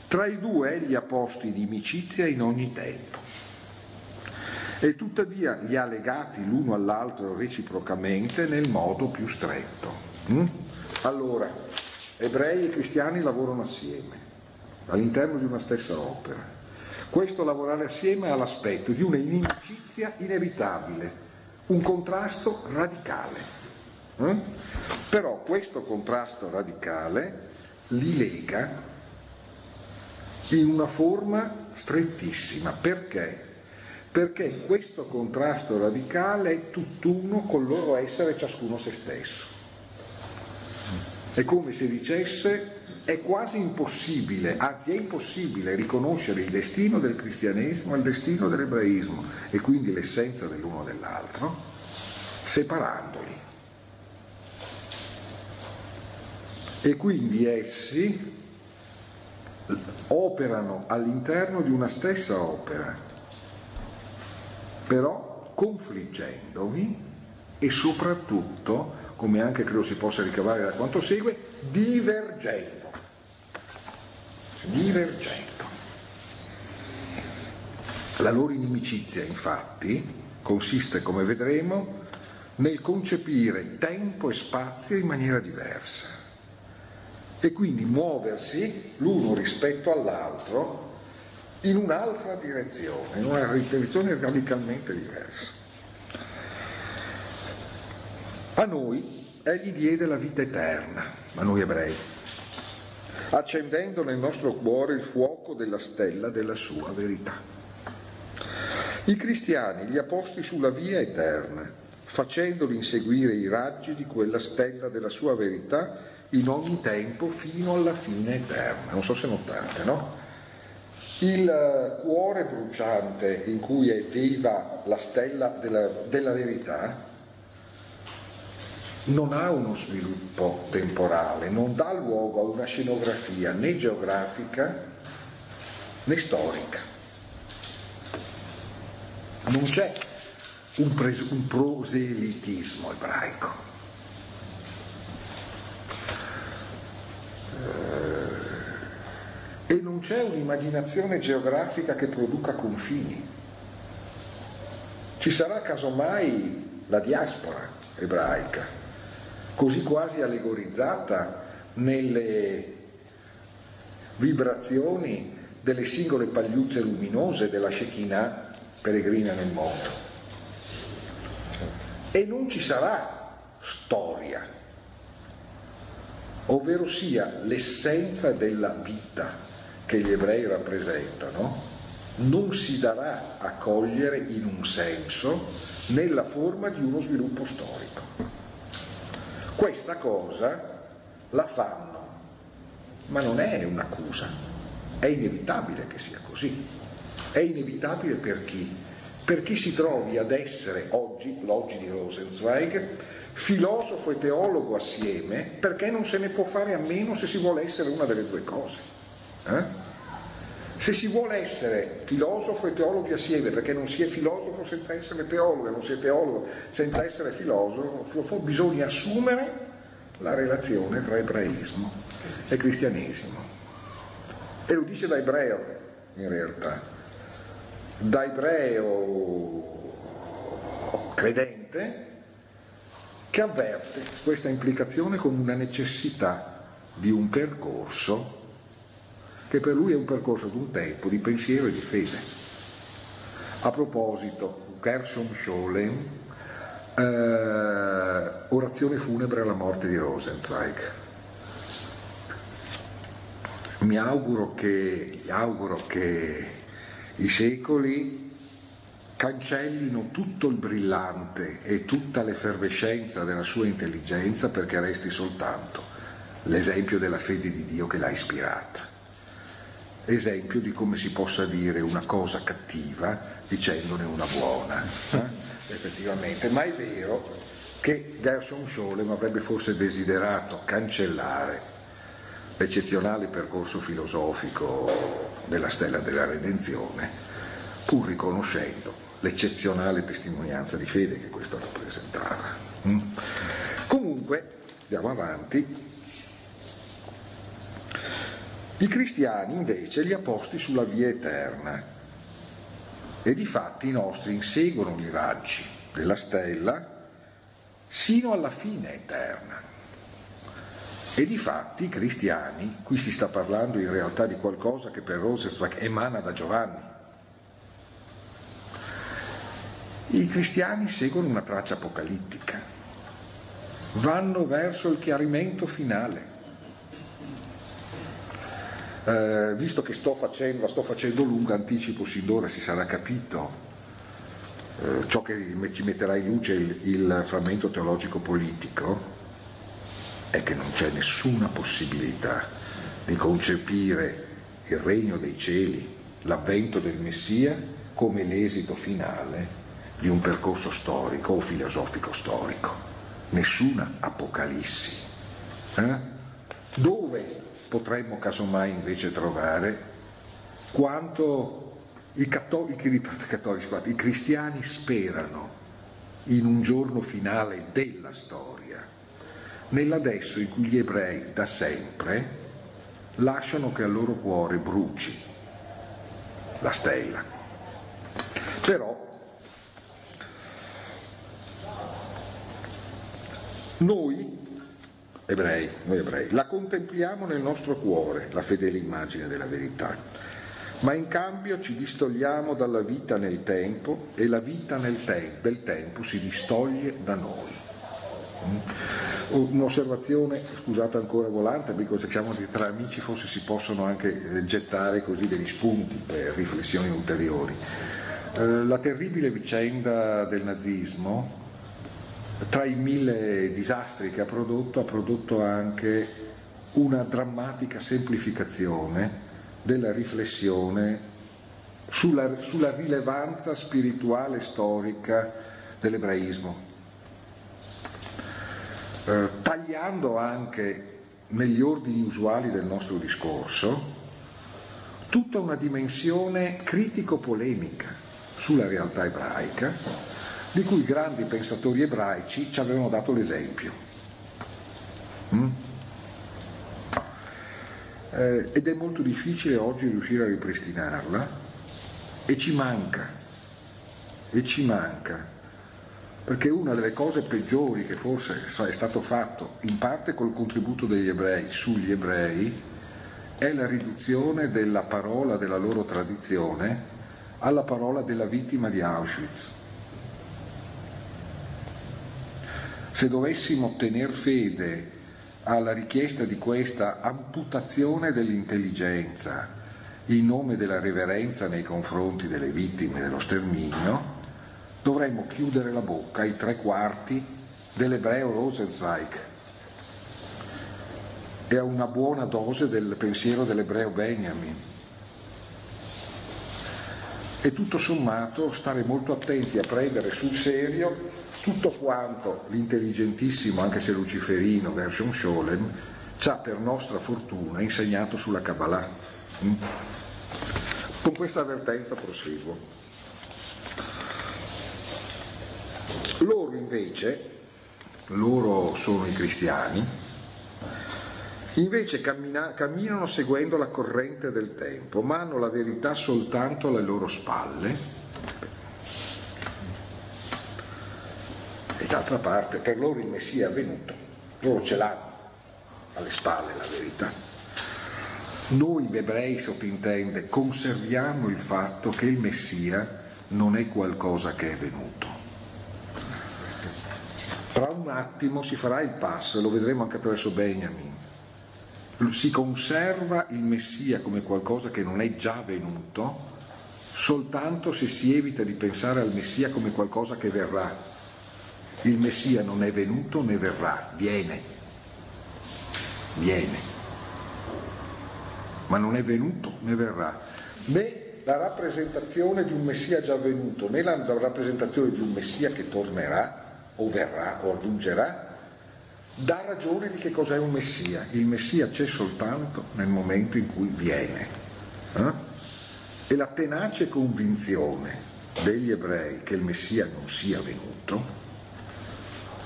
Tra i due egli ha posti di amicizia in ogni tempo e tuttavia li ha legati l'uno all'altro reciprocamente nel modo più stretto. Allora, ebrei e cristiani lavorano assieme, all'interno di una stessa opera. Questo lavorare assieme ha l'aspetto di una inimicizia inevitabile, un contrasto radicale. Eh? Però questo contrasto radicale li lega in una forma strettissima. Perché? Perché questo contrasto radicale è tutt'uno col loro essere ciascuno se stesso. È come se dicesse è quasi impossibile, anzi è impossibile riconoscere il destino del cristianesimo e il destino dell'ebraismo e quindi l'essenza dell'uno dell'altro, separandoli. E quindi essi operano all'interno di una stessa opera, però confliggendovi e soprattutto, come anche credo si possa ricavare da quanto segue, divergendo. Divergendo. La loro inimicizia, infatti, consiste, come vedremo, nel concepire tempo e spazio in maniera diversa e quindi muoversi l'uno rispetto all'altro in un'altra direzione, in una direzione radicalmente diversa. A noi egli diede la vita eterna, a noi ebrei, accendendo nel nostro cuore il fuoco della stella della sua verità. I cristiani li ha posti sulla via eterna, facendoli inseguire i raggi di quella stella della sua verità in ogni tempo fino alla fine eterna. Non so se notate, no? Il eh, cuore bruciante in cui è viva la stella della, della verità non ha uno sviluppo temporale, non dà luogo a una scenografia né geografica né storica. Non c'è un, pres- un proselitismo ebraico. e non c'è un'immaginazione geografica che produca confini. Ci sarà casomai la diaspora ebraica, così quasi allegorizzata nelle vibrazioni delle singole pagliuzze luminose della Shekinah peregrina nel mondo. E non ci sarà storia, ovvero sia l'essenza della vita che gli ebrei rappresentano non si darà a cogliere in un senso nella forma di uno sviluppo storico. Questa cosa la fanno, ma non è un'accusa, è inevitabile che sia così. È inevitabile per chi? Per chi si trovi ad essere oggi, l'oggi di Rosenzweig, filosofo e teologo assieme, perché non se ne può fare a meno se si vuole essere una delle due cose. Eh? Se si vuole essere filosofo e teologi assieme, perché non si è filosofo senza essere teologo, non si è teologo senza essere filosofo, bisogna assumere la relazione tra ebraismo e cristianesimo. E lo dice da ebreo, in realtà, da ebreo credente che avverte questa implicazione come una necessità di un percorso che per lui è un percorso di un tempo di pensiero e di fede. A proposito, Gershom Scholem, eh, orazione funebre alla morte di Rosenzweig. Mi auguro che, auguro che i secoli cancellino tutto il brillante e tutta l'effervescenza della sua intelligenza perché resti soltanto l'esempio della fede di Dio che l'ha ispirata esempio di come si possa dire una cosa cattiva dicendone una buona, eh? <laughs> effettivamente, ma è vero che Gershon Scholem avrebbe forse desiderato cancellare l'eccezionale percorso filosofico della stella della redenzione, pur riconoscendo l'eccezionale testimonianza di fede che questo rappresentava. Mm? Comunque, andiamo avanti, i cristiani invece li ha posti sulla via eterna. E di fatti i nostri inseguono i raggi della stella sino alla fine eterna. E di fatti i cristiani, qui si sta parlando in realtà di qualcosa che per Rosenstock emana da Giovanni, i cristiani seguono una traccia apocalittica, vanno verso il chiarimento finale. Eh, visto che sto facendo, la sto facendo lunga, anticipo sin d'ora, si sarà capito, eh, ciò che ci metterà in luce il, il frammento teologico politico è che non c'è nessuna possibilità di concepire il regno dei cieli, l'avvento del Messia, come l'esito finale di un percorso storico o filosofico storico. Nessuna apocalissi. Eh? Dove potremmo casomai invece trovare quanto i <laughs> cattolici, i, cristiani sperano in un giorno finale della storia, nell'adesso in cui gli ebrei da sempre lasciano che al loro cuore bruci la stella. Però noi ebrei, noi ebrei, la contempliamo nel nostro cuore, la fedele immagine della verità, ma in cambio ci distogliamo dalla vita nel tempo e la vita te- del tempo si distoglie da noi. Mm? Un'osservazione, scusate ancora volante, perché siamo tra amici forse si possono anche eh, gettare così degli spunti per riflessioni ulteriori. Eh, la terribile vicenda del nazismo, tra i mille disastri che ha prodotto, ha prodotto anche una drammatica semplificazione della riflessione sulla, sulla rilevanza spirituale e storica dell'ebraismo. Eh, tagliando anche negli ordini usuali del nostro discorso tutta una dimensione critico-polemica sulla realtà ebraica, di cui grandi pensatori ebraici ci avevano dato l'esempio. Mm? Eh, ed è molto difficile oggi riuscire a ripristinarla e ci manca, e ci manca perché una delle cose peggiori che forse è stato fatto, in parte col contributo degli ebrei, sugli ebrei, è la riduzione della parola della loro tradizione alla parola della vittima di Auschwitz. Se dovessimo tener fede alla richiesta di questa amputazione dell'intelligenza in nome della reverenza nei confronti delle vittime dello sterminio, dovremmo chiudere la bocca ai tre quarti dell'ebreo Rosenzweig e a una buona dose del pensiero dell'ebreo Benjamin. E tutto sommato stare molto attenti a prendere sul serio tutto quanto l'intelligentissimo, anche se luciferino, Gershon Scholem ci ha per nostra fortuna insegnato sulla Kabbalah. Mm? Con questa avvertenza proseguo. Loro invece, loro sono i cristiani, invece cammina, camminano seguendo la corrente del tempo, ma hanno la verità soltanto alle loro spalle. D'altra parte, per loro il Messia è venuto, loro ce l'hanno alle spalle la verità. Noi ebrei, sottintende, conserviamo il fatto che il Messia non è qualcosa che è venuto tra un attimo si farà il passo, lo vedremo anche attraverso Benjamin. Si conserva il Messia come qualcosa che non è già venuto soltanto se si evita di pensare al Messia come qualcosa che verrà. Il Messia non è venuto né verrà, viene. Viene. Ma non è venuto né verrà. Né la rappresentazione di un Messia già venuto, né la rappresentazione di un Messia che tornerà o verrà o aggiungerà, dà ragione di che cos'è un Messia. Il Messia c'è soltanto nel momento in cui viene. Eh? E la tenace convinzione degli ebrei che il Messia non sia venuto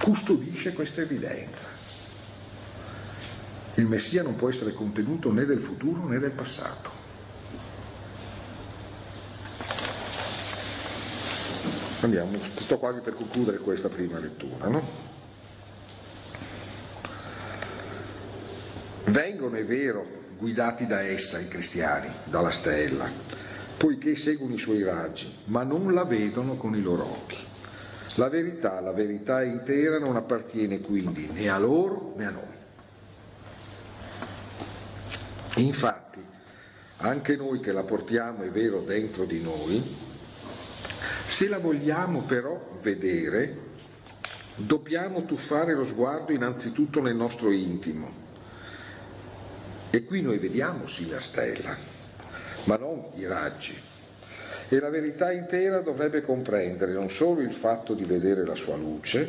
custodisce questa evidenza. Il Messia non può essere contenuto né del futuro né del passato. Andiamo, sto quasi per concludere questa prima lettura. No? Vengono, è vero, guidati da essa i cristiani, dalla stella, poiché seguono i suoi raggi, ma non la vedono con i loro occhi. La verità, la verità intera non appartiene quindi né a loro né a noi. Infatti, anche noi che la portiamo, è vero, dentro di noi, se la vogliamo però vedere, dobbiamo tuffare lo sguardo innanzitutto nel nostro intimo. E qui noi vediamo sì la stella, ma non i raggi. E la verità intera dovrebbe comprendere non solo il fatto di vedere la sua luce,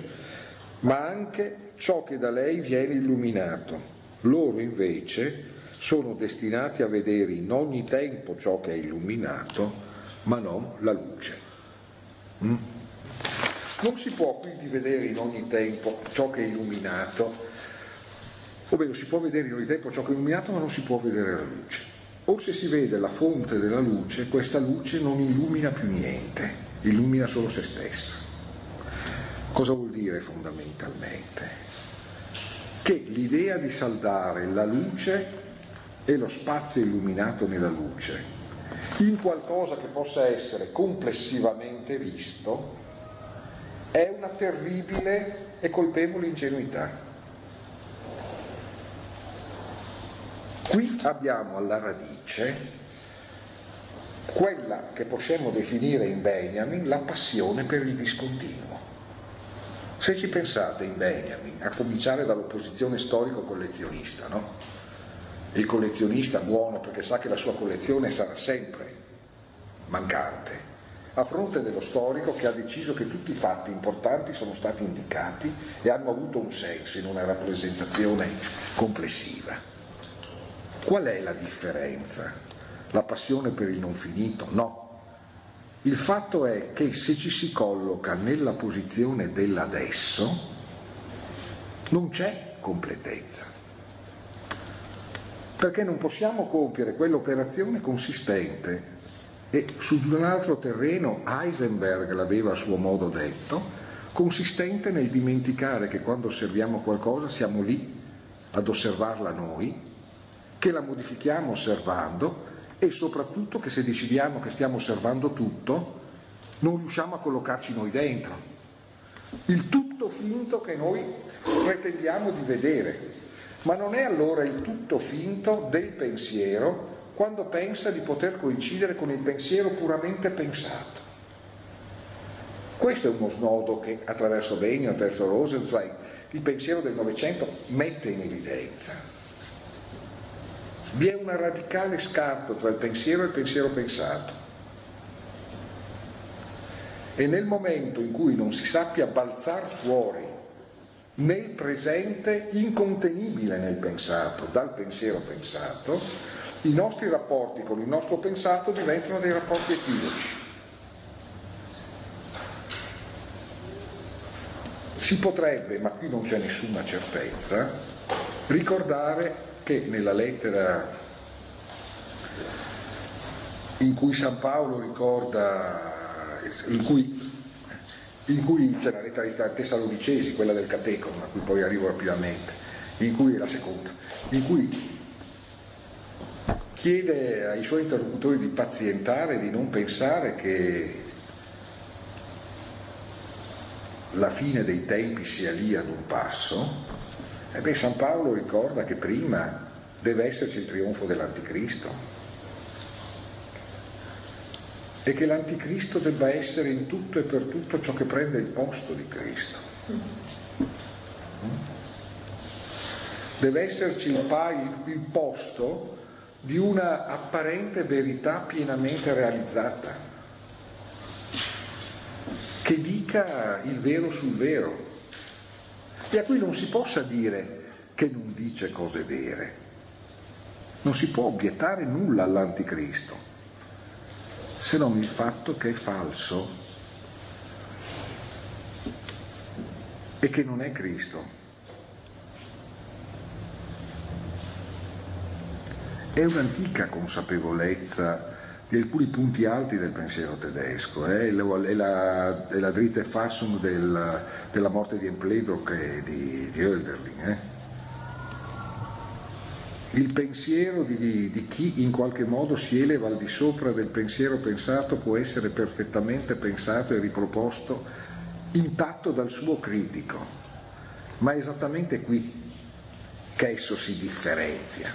ma anche ciò che da lei viene illuminato. Loro invece sono destinati a vedere in ogni tempo ciò che è illuminato, ma non la luce. Mm? Non si può quindi vedere in ogni tempo ciò che è illuminato, ovvero si può vedere in ogni tempo ciò che è illuminato, ma non si può vedere la luce. O se si vede la fonte della luce, questa luce non illumina più niente, illumina solo se stessa. Cosa vuol dire fondamentalmente? Che l'idea di saldare la luce e lo spazio illuminato nella luce in qualcosa che possa essere complessivamente visto è una terribile e colpevole ingenuità. Qui abbiamo alla radice quella che possiamo definire in Benjamin la passione per il discontinuo. Se ci pensate in Benjamin, a cominciare dall'opposizione storico-collezionista, no? il collezionista buono perché sa che la sua collezione sarà sempre mancante, a fronte dello storico che ha deciso che tutti i fatti importanti sono stati indicati e hanno avuto un senso in una rappresentazione complessiva. Qual è la differenza? La passione per il non finito? No. Il fatto è che se ci si colloca nella posizione dell'adesso, non c'è completezza perché non possiamo compiere quell'operazione consistente e su un altro terreno Heisenberg l'aveva a suo modo detto, consistente nel dimenticare che quando osserviamo qualcosa siamo lì ad osservarla noi, che la modifichiamo osservando e soprattutto che se decidiamo che stiamo osservando tutto, non riusciamo a collocarci noi dentro. Il tutto finto che noi pretendiamo di vedere, ma non è allora il tutto finto del pensiero quando pensa di poter coincidere con il pensiero puramente pensato. Questo è uno snodo che attraverso Benio, attraverso Rosenzweig, il pensiero del Novecento mette in evidenza. Vi è un radicale scarto tra il pensiero e il pensiero pensato. E nel momento in cui non si sappia balzar fuori nel presente incontenibile nel pensato, dal pensiero pensato, i nostri rapporti con il nostro pensato diventano dei rapporti equivoci. Si potrebbe, ma qui non c'è nessuna certezza, ricordare che nella lettera in cui San Paolo ricorda, in cui in cui c'è la lettera ai Tessalonicesi, quella del Catecon, a cui poi arrivo rapidamente, in cui è la seconda, in cui chiede ai suoi interlocutori di pazientare, di non pensare che la fine dei tempi sia lì ad un passo, e beh San Paolo ricorda che prima deve esserci il trionfo dell'anticristo. E che l'anticristo debba essere in tutto e per tutto ciò che prende il posto di Cristo. Deve esserci il, il posto di una apparente verità pienamente realizzata, che dica il vero sul vero e a cui non si possa dire che non dice cose vere. Non si può obiettare nulla all'anticristo se non il fatto che è falso e che non è Cristo. È un'antica consapevolezza di alcuni punti alti del pensiero tedesco, eh? è, la, è la dritte Fassung del, della morte di Empledok e di, di Hölderlin. Eh? Il pensiero di, di, chi in qualche modo si eleva al di sopra del pensiero pensato può essere perfettamente pensato e riproposto intatto dal suo critico, ma è esattamente qui che esso si differenzia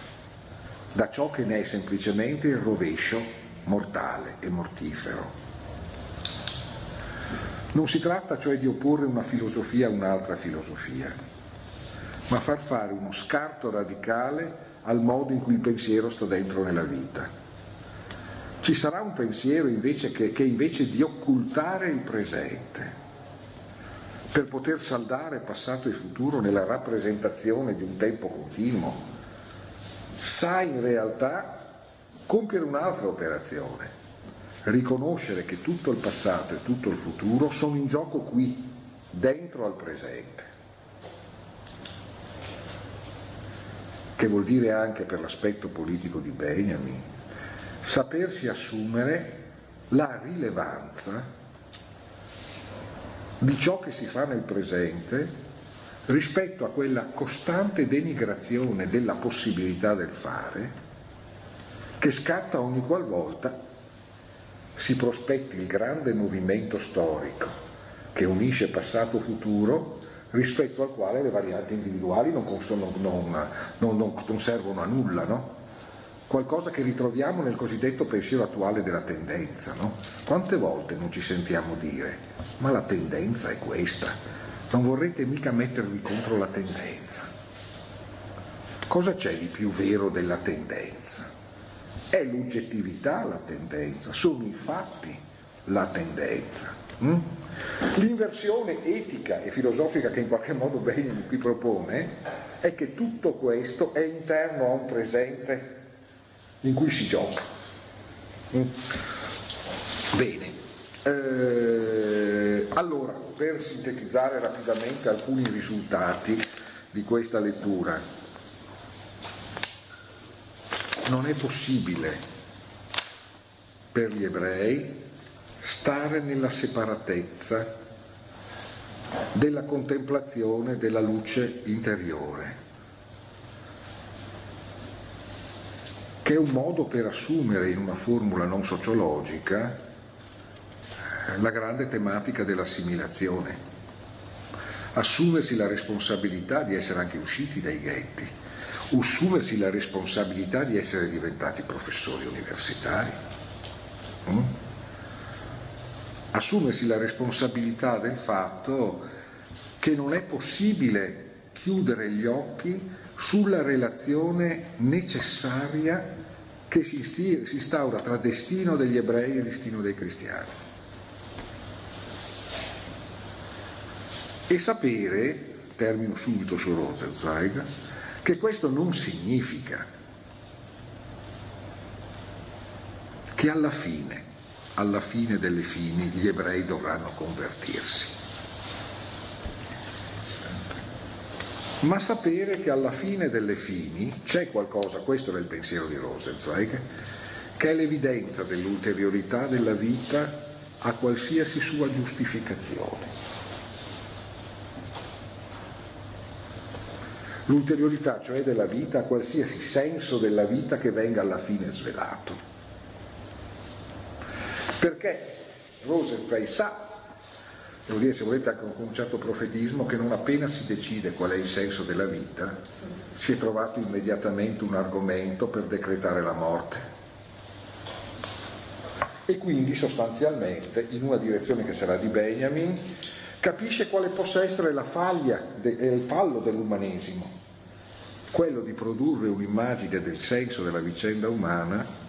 da ciò che ne è semplicemente il rovescio mortale e mortifero. Non si tratta cioè di opporre una filosofia a un'altra filosofia, ma far fare uno scarto radicale al modo in cui il pensiero sta dentro nella vita. Ci sarà un pensiero invece che, che invece di occultare il presente, per poter saldare passato e futuro nella rappresentazione di un tempo continuo, sa in realtà compiere un'altra operazione, riconoscere che tutto il passato e tutto il futuro sono in gioco qui, dentro al presente. Che vuol dire anche per l'aspetto politico di Benjamin, sapersi assumere la rilevanza di ciò che si fa nel presente rispetto a quella costante denigrazione della possibilità del fare che scatta ogni qualvolta si prospetti il grande movimento storico che unisce passato e futuro rispetto al quale le varianti individuali non, non, non, non servono a nulla, no? qualcosa che ritroviamo nel cosiddetto pensiero attuale della tendenza. No? Quante volte non ci sentiamo dire, ma la tendenza è questa, non vorrete mica mettervi contro la tendenza. Cosa c'è di più vero della tendenza? È l'oggettività la tendenza, sono i fatti la tendenza. Mm? L'inversione etica e filosofica che in qualche modo Benjamin qui propone è che tutto questo è interno a un presente in cui si gioca. Mm? Bene, eh, allora per sintetizzare rapidamente alcuni risultati di questa lettura, non è possibile per gli ebrei stare nella separatezza della contemplazione della luce interiore, che è un modo per assumere in una formula non sociologica eh, la grande tematica dell'assimilazione, assumersi la responsabilità di essere anche usciti dai ghetti, assumersi la responsabilità di essere diventati professori universitari, mm? assumersi la responsabilità del fatto che non è possibile chiudere gli occhi sulla relazione necessaria che si instaura tra destino degli ebrei e destino dei cristiani. E sapere, termino subito su Rosenzweig, che questo non significa che alla fine, alla fine delle fini, gli ebrei dovranno convertirsi. Ma sapere che alla fine delle fini c'è qualcosa, questo era il pensiero di Rosenzweig, che è l'evidenza dell'ulteriorità della vita a qualsiasi sua giustificazione. L'ulteriorità cioè della vita qualsiasi senso della vita che venga alla fine svelato. Perché Rosenfeld sa, devo dire se volete anche con un certo profetismo, che non appena si decide qual è il senso della vita, si è trovato immediatamente un argomento per decretare la morte. E quindi sostanzialmente, in una direzione che sarà di Benjamin, capisce quale possa essere la faglia, il fallo dell'umanesimo, quello di produrre un'immagine del senso della vicenda umana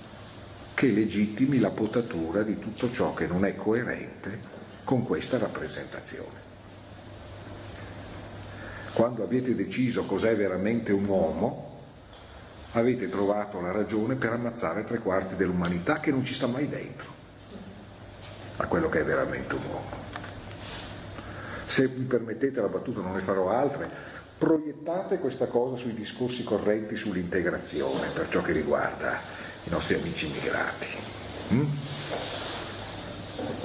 che legittimi la potatura di tutto ciò che non è coerente con questa rappresentazione. Quando avete deciso cos'è veramente un uomo, avete trovato la ragione per ammazzare tre quarti dell'umanità che non ci sta mai dentro a quello che è veramente un uomo. Se mi permettete la battuta, non ne farò altre, proiettate questa cosa sui discorsi correnti sull'integrazione per ciò che riguarda i nostri amici immigrati. Mm?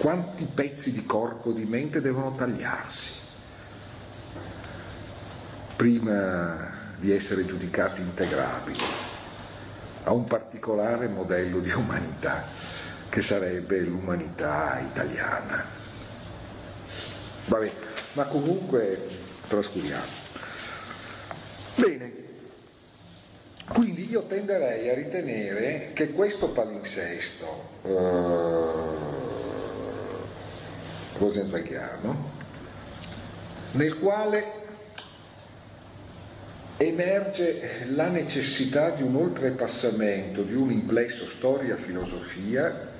Quanti pezzi di corpo, di mente devono tagliarsi prima di essere giudicati integrabili a un particolare modello di umanità che sarebbe l'umanità italiana. Vabbè, ma comunque trascuriamo. Bene, quindi io tenderei a ritenere che questo palinsesto eh, rosenzweigiano, nel quale emerge la necessità di un oltrepassamento, di un implesso storia-filosofia,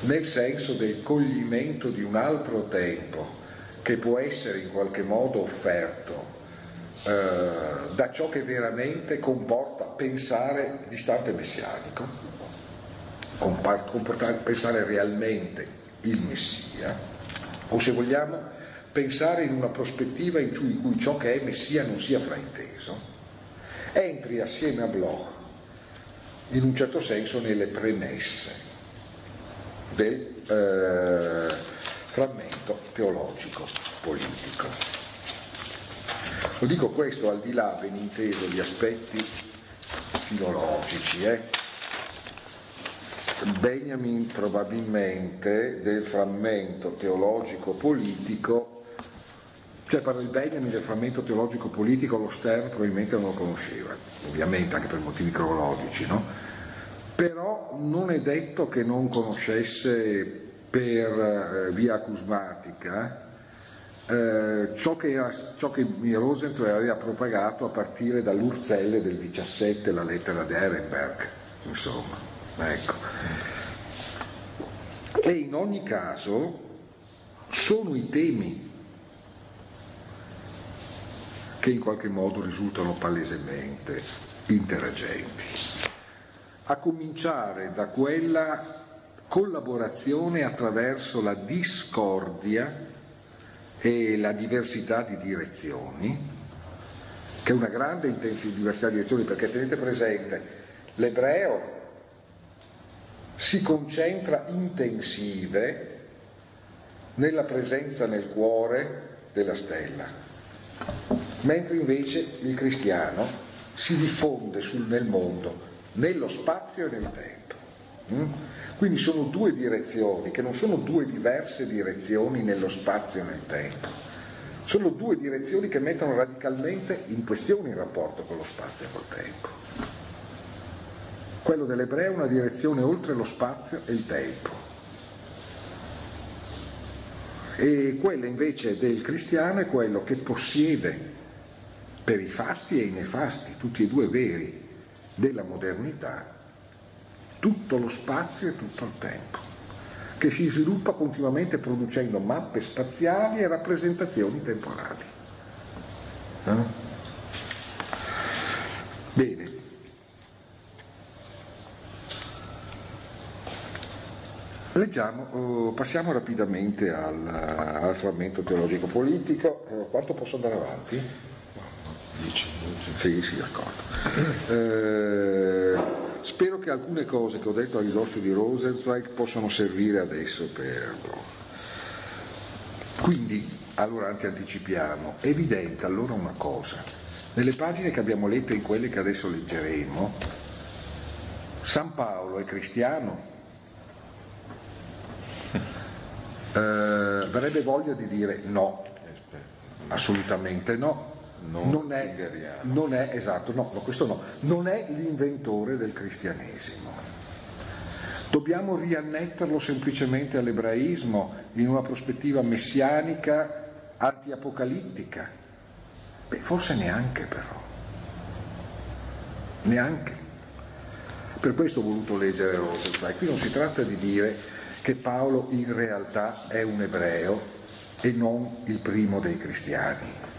nel senso del coglimento di un altro tempo che può essere in qualche modo offerto eh, da ciò che veramente comporta pensare distante messianico, pensare realmente il Messia, o se vogliamo pensare in una prospettiva in cui, in cui ciò che è Messia non sia frainteso, entri assieme a Bloch in un certo senso nelle premesse del eh, frammento teologico politico. Lo dico questo al di là, ben inteso, di aspetti filologici. Eh? Benjamin probabilmente del frammento teologico-politico, cioè parla di Benjamin del frammento teologico-politico, lo Stern probabilmente non lo conosceva, ovviamente anche per motivi cronologici, no? però non è detto che non conoscesse per eh, via acusmatica eh, ciò, che era, ciò che Rosenzweig aveva propagato a partire dall'Urzelle del 17, la lettera di Ehrenberg, insomma. Ecco. E in ogni caso sono i temi che in qualche modo risultano palesemente interagenti, a cominciare da quella collaborazione attraverso la discordia e la diversità di direzioni, che è una grande diversità di direzioni, perché tenete presente, l'ebreo si concentra intensive nella presenza nel cuore della stella, mentre invece il cristiano si diffonde sul, nel mondo, nello spazio e nel tempo. Quindi sono due direzioni, che non sono due diverse direzioni nello spazio e nel tempo. Sono due direzioni che mettono radicalmente in questione il rapporto con lo spazio e col tempo. Quello dell'ebreo è una direzione oltre lo spazio e il tempo. E quella invece del cristiano è quello che possiede per i fasti e i nefasti, tutti e due veri, della modernità, tutto lo spazio e tutto il tempo, che si sviluppa continuamente producendo mappe spaziali e rappresentazioni temporali. Eh? Bene. Leggiamo, oh, passiamo rapidamente al, al frammento teologico politico. Eh, quanto posso andare avanti? 10 Sì, sì, d'accordo. Eh, Spero che alcune cose che ho detto a ridosso di Rosenzweig possano servire adesso per... Quindi, allora anzi anticipiamo, è evidente allora una cosa, nelle pagine che abbiamo letto e in quelle che adesso leggeremo, San Paolo è cristiano, eh, verrebbe voglia di dire no, assolutamente no, non, non, è, non è, esatto, no, questo no, non è l'inventore del cristianesimo. Dobbiamo riannetterlo semplicemente all'ebraismo in una prospettiva messianica, antiapocalittica? Beh, forse neanche però. Neanche. Per questo ho voluto leggere Rosenzweig. Qui non si tratta di dire che Paolo in realtà è un ebreo e non il primo dei cristiani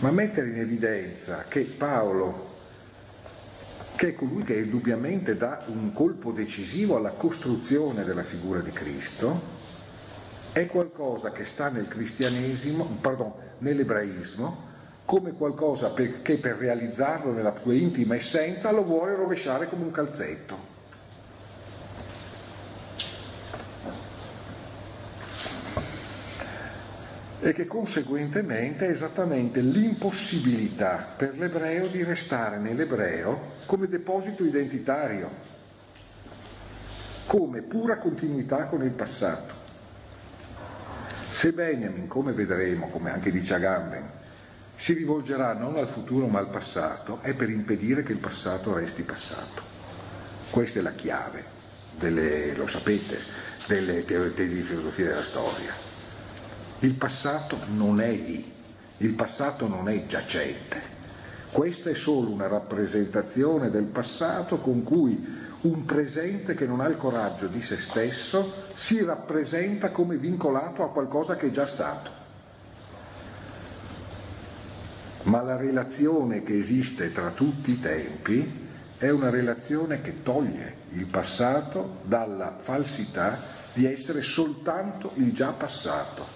ma mettere in evidenza che Paolo, che è colui che indubbiamente dà un colpo decisivo alla costruzione della figura di Cristo, è qualcosa che sta nel cristianesimo, pardon, nell'ebraismo, come qualcosa che per realizzarlo nella sua intima essenza lo vuole rovesciare come un calzetto. E che conseguentemente è esattamente l'impossibilità per l'ebreo di restare nell'ebreo come deposito identitario, come pura continuità con il passato. Se Benjamin, come vedremo, come anche dice Agamben, si rivolgerà non al futuro ma al passato, è per impedire che il passato resti passato. Questa è la chiave, delle, lo sapete, delle tesi di filosofia della storia. Il passato non è lì, il passato non è giacente. Questa è solo una rappresentazione del passato con cui un presente che non ha il coraggio di se stesso si rappresenta come vincolato a qualcosa che è già stato. Ma la relazione che esiste tra tutti i tempi è una relazione che toglie il passato dalla falsità di essere soltanto il già passato,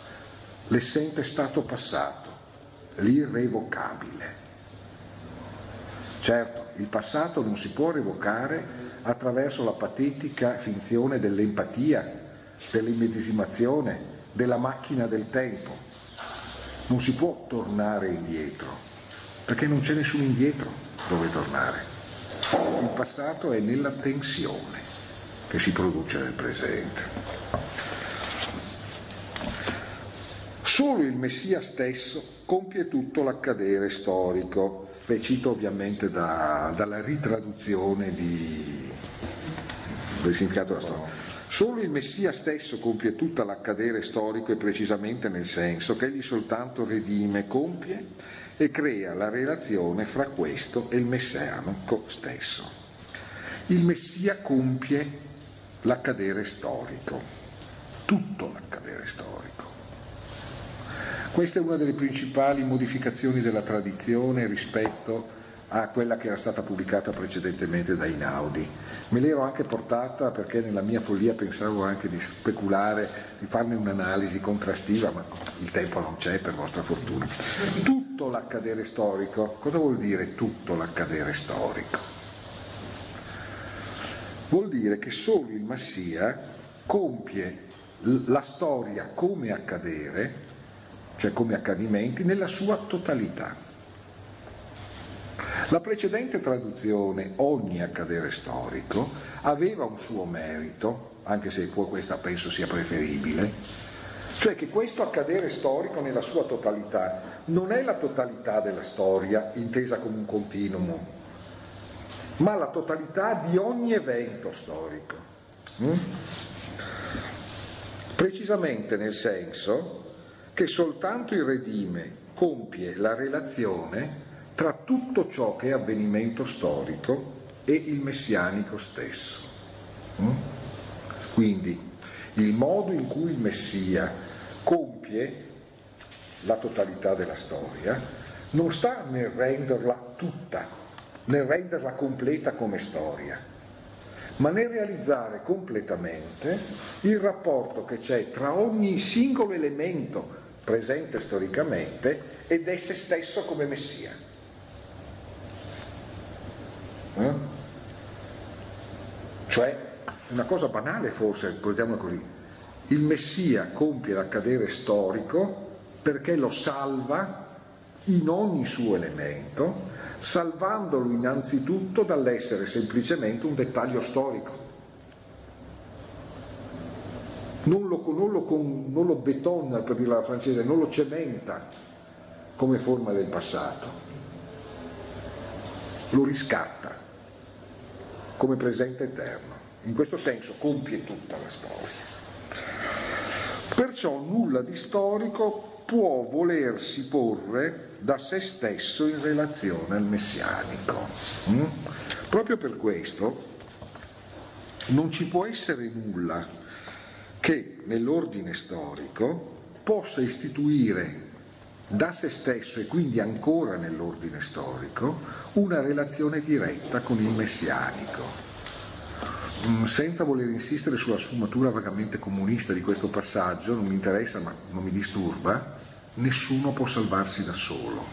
l'essente stato passato, l'irrevocabile. Certo, il passato non si può revocare attraverso la patetica finzione dell'empatia, dell'immedesimazione, della macchina del tempo. Non si può tornare indietro, perché non c'è nessun indietro dove tornare. Il passato è nella tensione che si produce nel presente. Solo il Messia stesso compie tutto l'accadere storico. Beh, cito ovviamente da, dalla ritraduzione di, del significato della storia. Solo il Messia stesso compie tutto l'accadere storico e precisamente nel senso che egli soltanto redime, compie e crea la relazione fra questo e il messianico stesso. Il Messia compie l'accadere storico, tutto l'accadere storico. Questa è una delle principali modificazioni della tradizione rispetto a quella che era stata pubblicata precedentemente da Inaudi. Me l'ero anche portata perché nella mia follia pensavo anche di speculare, di farne un'analisi contrastiva, ma il tempo non c'è per vostra fortuna. Tutto l'accadere storico, cosa vuol dire tutto l'accadere storico? Vuol dire che solo il Massia compie la storia come accadere, cioè come accadimenti, nella sua totalità. La precedente traduzione, ogni accadere storico, aveva un suo merito, anche se poi questa penso sia preferibile, cioè che questo accadere storico nella sua totalità non è la totalità della storia intesa come un continuum, ma la totalità di ogni evento storico. Mm? Precisamente nel senso che soltanto il redime compie la relazione tra tutto ciò che è avvenimento storico e il messianico stesso. Mm? Quindi il modo in cui il Messia compie la totalità della storia non sta nel renderla tutta, nel renderla completa come storia, ma nel realizzare completamente il rapporto che c'è tra ogni singolo elemento presente storicamente ed esse stesso come Messia. Eh? Cioè, una cosa banale forse, portiamola così, il Messia compie l'accadere storico perché lo salva in ogni suo elemento, salvandolo innanzitutto dall'essere semplicemente un dettaglio storico. Non lo, non, lo, non lo, betona, per dirla francese, non lo cementa come forma del passato, lo riscatta come presente eterno. In questo senso compie tutta la storia. Perciò nulla di storico può volersi porre da se stesso in relazione al messianico. Mm? Proprio per questo non ci può essere nulla che nell'ordine storico possa istituire da se stesso e quindi ancora nell'ordine storico una relazione diretta con il messianico. Mm, senza voler insistere sulla sfumatura vagamente comunista di questo passaggio, non mi interessa ma non mi disturba, nessuno può salvarsi da solo,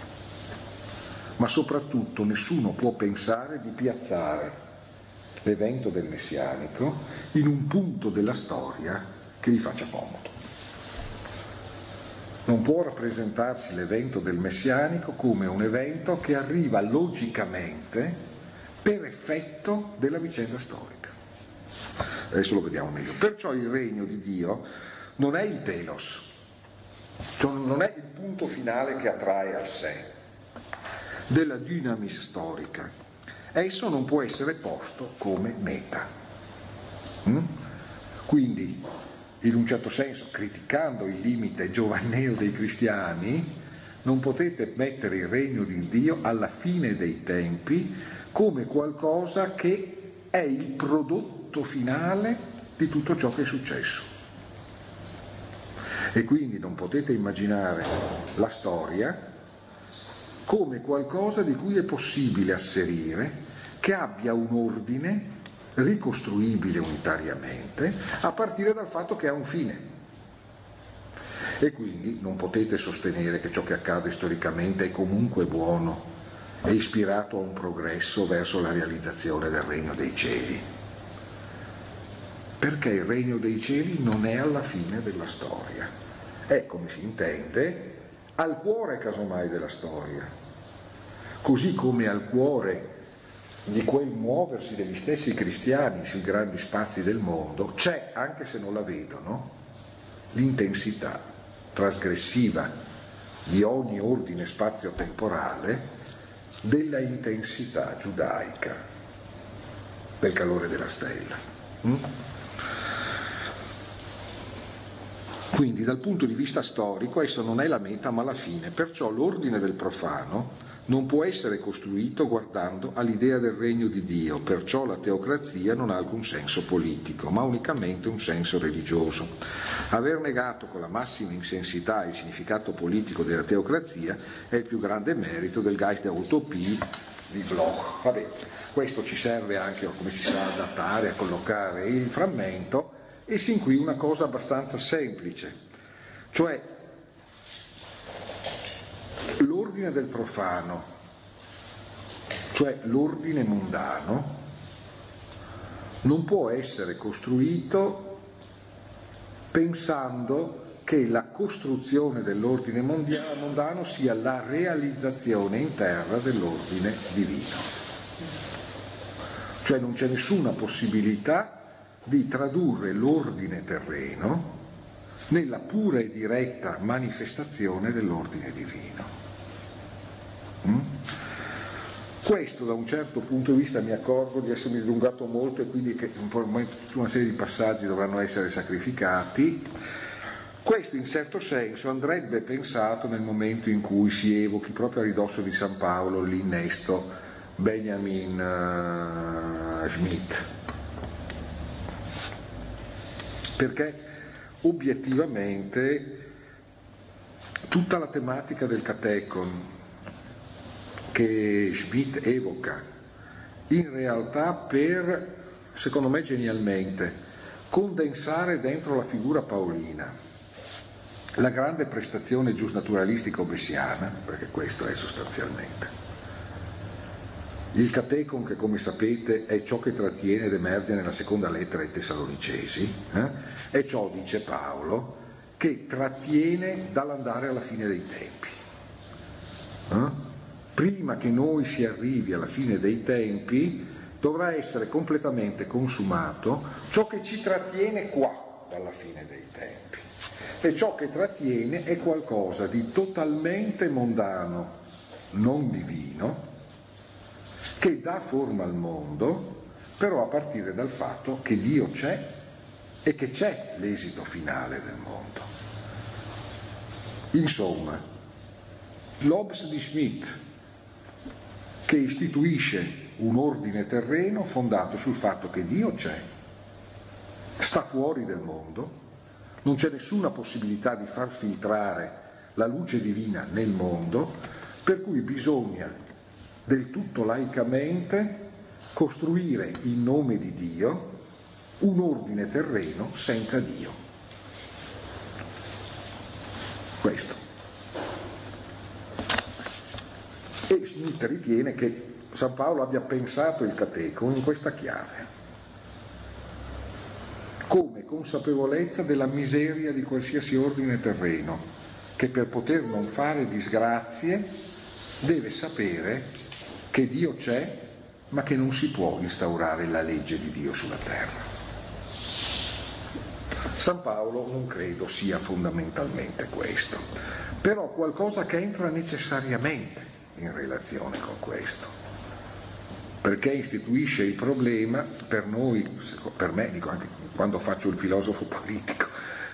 ma soprattutto nessuno può pensare di piazzare l'evento del messianico in un punto della storia che gli faccia comodo non può rappresentarsi l'evento del messianico come un evento che arriva logicamente per effetto della vicenda storica. Adesso lo vediamo meglio. Perciò il regno di Dio non è il telos, cioè non è il punto finale che attrae al sé, della dynamis storica. Esso non può essere posto come meta. Mm? Quindi, in un certo senso, criticando il limite giovanneo dei cristiani, non potete mettere il regno di Dio alla fine dei tempi come qualcosa che è il prodotto finale di tutto ciò che è successo. E quindi non potete immaginare la storia come qualcosa di cui è possibile asserire che abbia un ordine ricostruibile unitariamente a partire dal fatto che ha un fine. E quindi non potete sostenere che ciò che accade storicamente è comunque buono e ispirato a un progresso verso la realizzazione del regno dei cieli. Perché il regno dei cieli non è alla fine della storia è, come si intende, al cuore casomai della storia, così come al cuore di quel muoversi degli stessi cristiani sui grandi spazi del mondo c'è, anche se non la vedono, l'intensità trasgressiva di ogni ordine spazio-temporale della intensità giudaica del calore della stella. Mm? Quindi dal punto di vista storico esso non è la meta ma la fine, perciò l'ordine del profano non può essere costruito guardando all'idea del regno di Dio, perciò la teocrazia non ha alcun senso politico, ma unicamente un senso religioso. Aver negato con la massima insensità il significato politico della teocrazia è il più grande merito del Geist der Utopie di Bloch. Vabbè, questo ci serve anche, come si sa, adattare, a collocare il frammento e sin qui una cosa abbastanza semplice, cioè l'ordine del profano, cioè l'ordine mondano, non può essere costruito pensando che la costruzione dell'ordine mondano sia la realizzazione in terra dell'ordine divino. Cioè non c'è nessuna possibilità di tradurre l'ordine terreno nella pura e diretta manifestazione dell'ordine divino. Mm? Questo da un certo punto di vista mi accorgo di essermi dilungato molto e quindi che tutta una serie di passaggi dovranno essere sacrificati. Questo in certo senso andrebbe pensato nel momento in cui si evochi proprio a ridosso di San Paolo l'innesto Benjamin uh, Schmidt perché obiettivamente tutta la tematica del catecon che Schmidt evoca, in realtà per, secondo me genialmente, condensare dentro la figura paolina la grande prestazione giusnaturalistica obessiana, perché questo è sostanzialmente, il catecon che come sapete è ciò che trattiene ed emerge nella seconda lettera ai Tessalonicesi, eh? è ciò, dice Paolo, che trattiene dall'andare alla fine dei tempi. Eh? Prima che noi si arrivi alla fine dei tempi dovrà essere completamente consumato ciò che ci trattiene qua dalla fine dei tempi. E ciò che trattiene è qualcosa di totalmente mondano, non divino, che dà forma al mondo, però a partire dal fatto che Dio c'è e che c'è l'esito finale del mondo. Insomma, l'Obs di Schmidt, che istituisce un ordine terreno fondato sul fatto che Dio c'è, sta fuori del mondo, non c'è nessuna possibilità di far filtrare la luce divina nel mondo, per cui bisogna del tutto laicamente costruire in nome di Dio un ordine terreno senza Dio. Questo. E Schmitt ritiene che San Paolo abbia pensato il catecon in questa chiave, come consapevolezza della miseria di qualsiasi ordine terreno, che per poter non fare disgrazie deve sapere che Dio c'è, ma che non si può instaurare la legge di Dio sulla terra. San Paolo non credo sia fondamentalmente questo, però qualcosa che entra necessariamente in relazione con questo, perché istituisce il problema per noi, per me, dico anche quando faccio il filosofo <laughs> politico,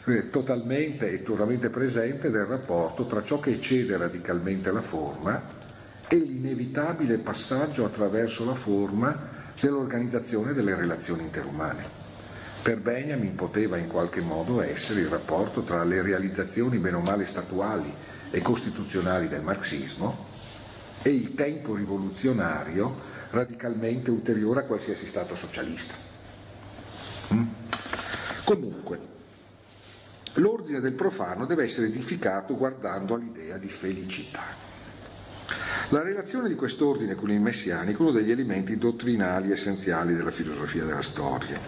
eh, totalmente e totalmente presente del rapporto tra ciò che eccede radicalmente la forma e l'inevitabile passaggio attraverso la forma dell'organizzazione delle relazioni interumane. Per Benjamin poteva in qualche modo essere il rapporto tra le realizzazioni meno male statuali e costituzionali del marxismo e il tempo rivoluzionario radicalmente ulteriore a qualsiasi Stato socialista. Mm? Comunque, l'ordine del profano deve essere edificato guardando all'idea di felicità. La relazione di quest'ordine con il messianico è uno degli elementi dottrinali essenziali della filosofia della storia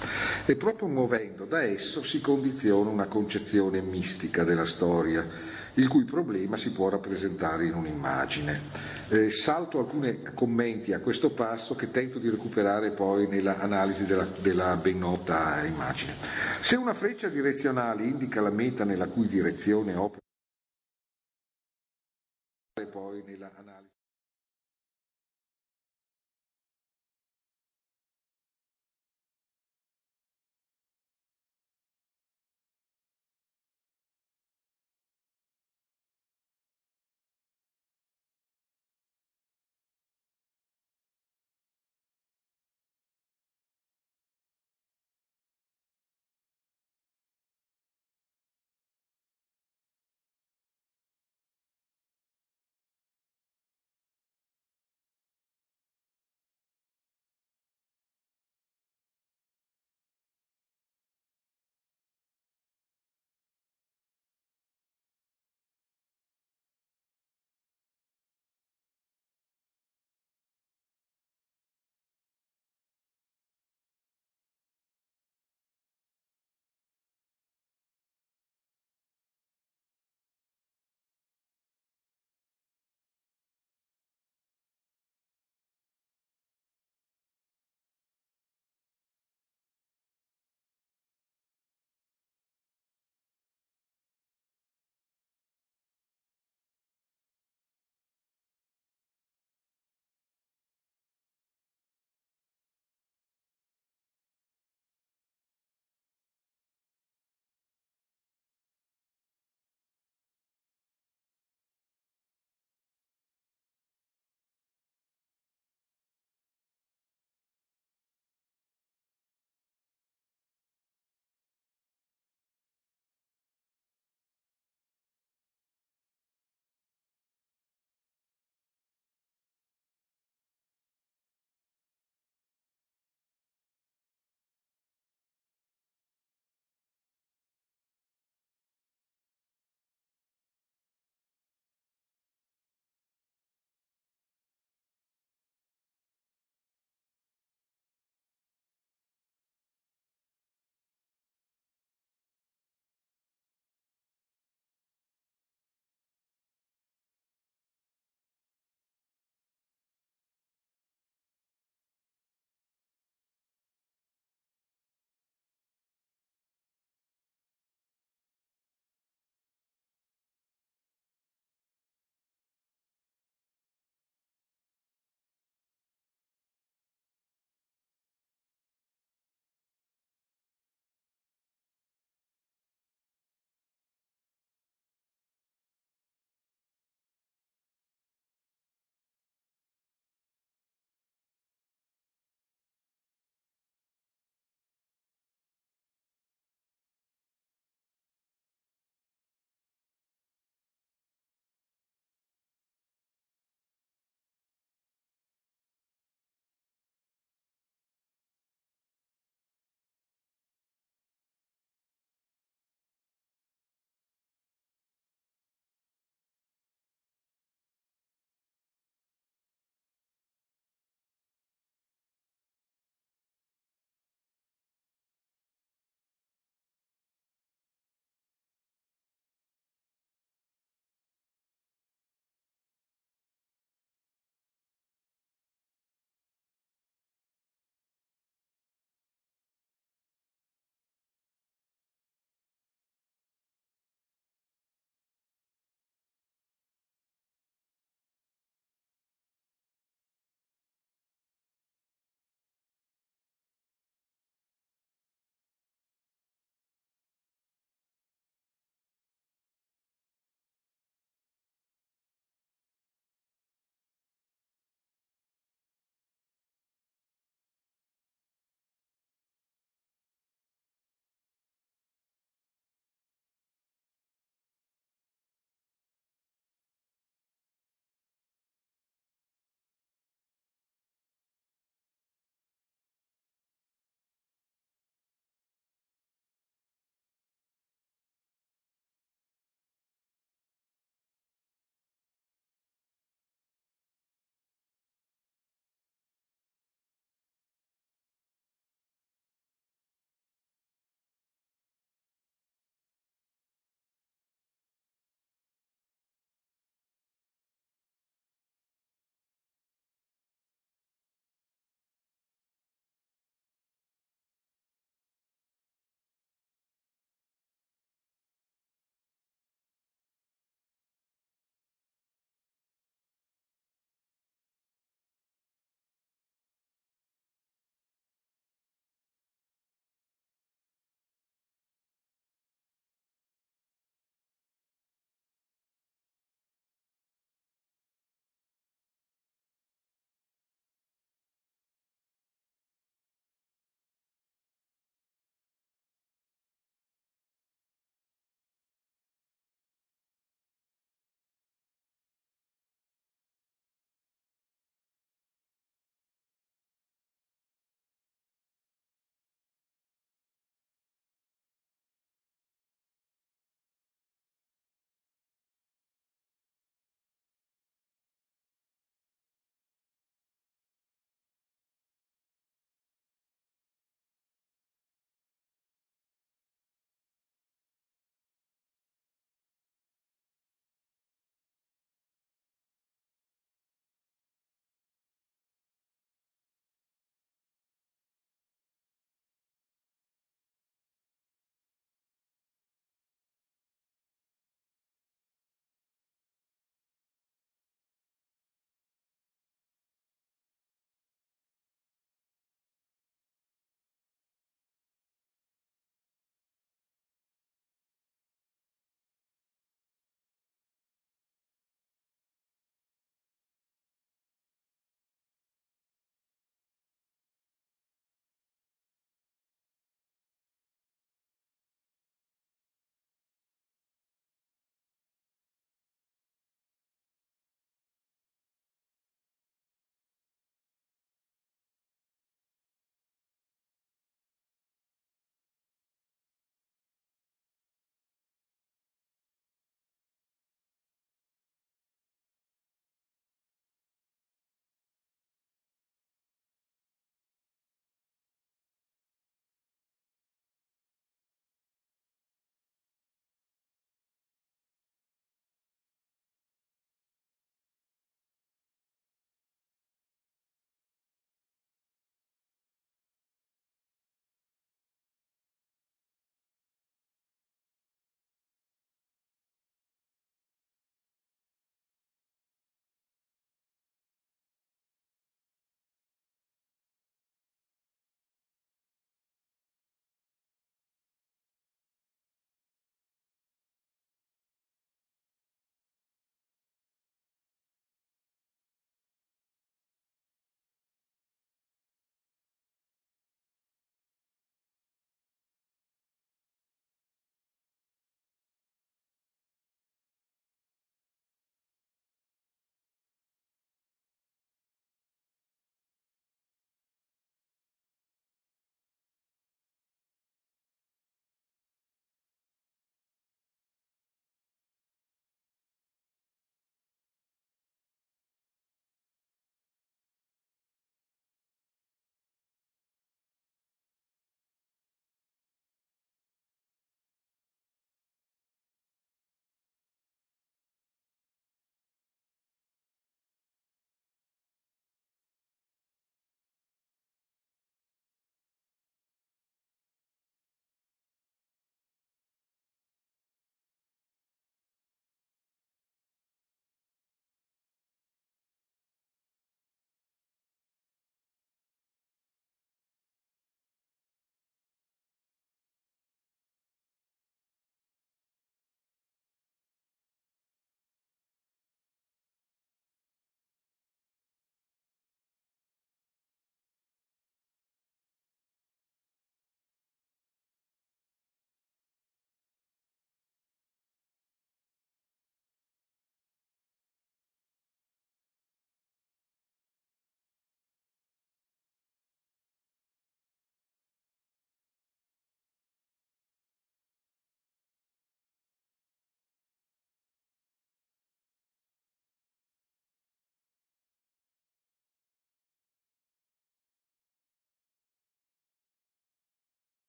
e proprio muovendo da esso si condiziona una concezione mistica della storia, il cui problema si può rappresentare in un'immagine. Eh, salto alcuni commenti a questo passo che tento di recuperare poi nell'analisi della, della ben nota immagine. Se una freccia direzionale indica la meta nella cui direzione opera poi nell'analisi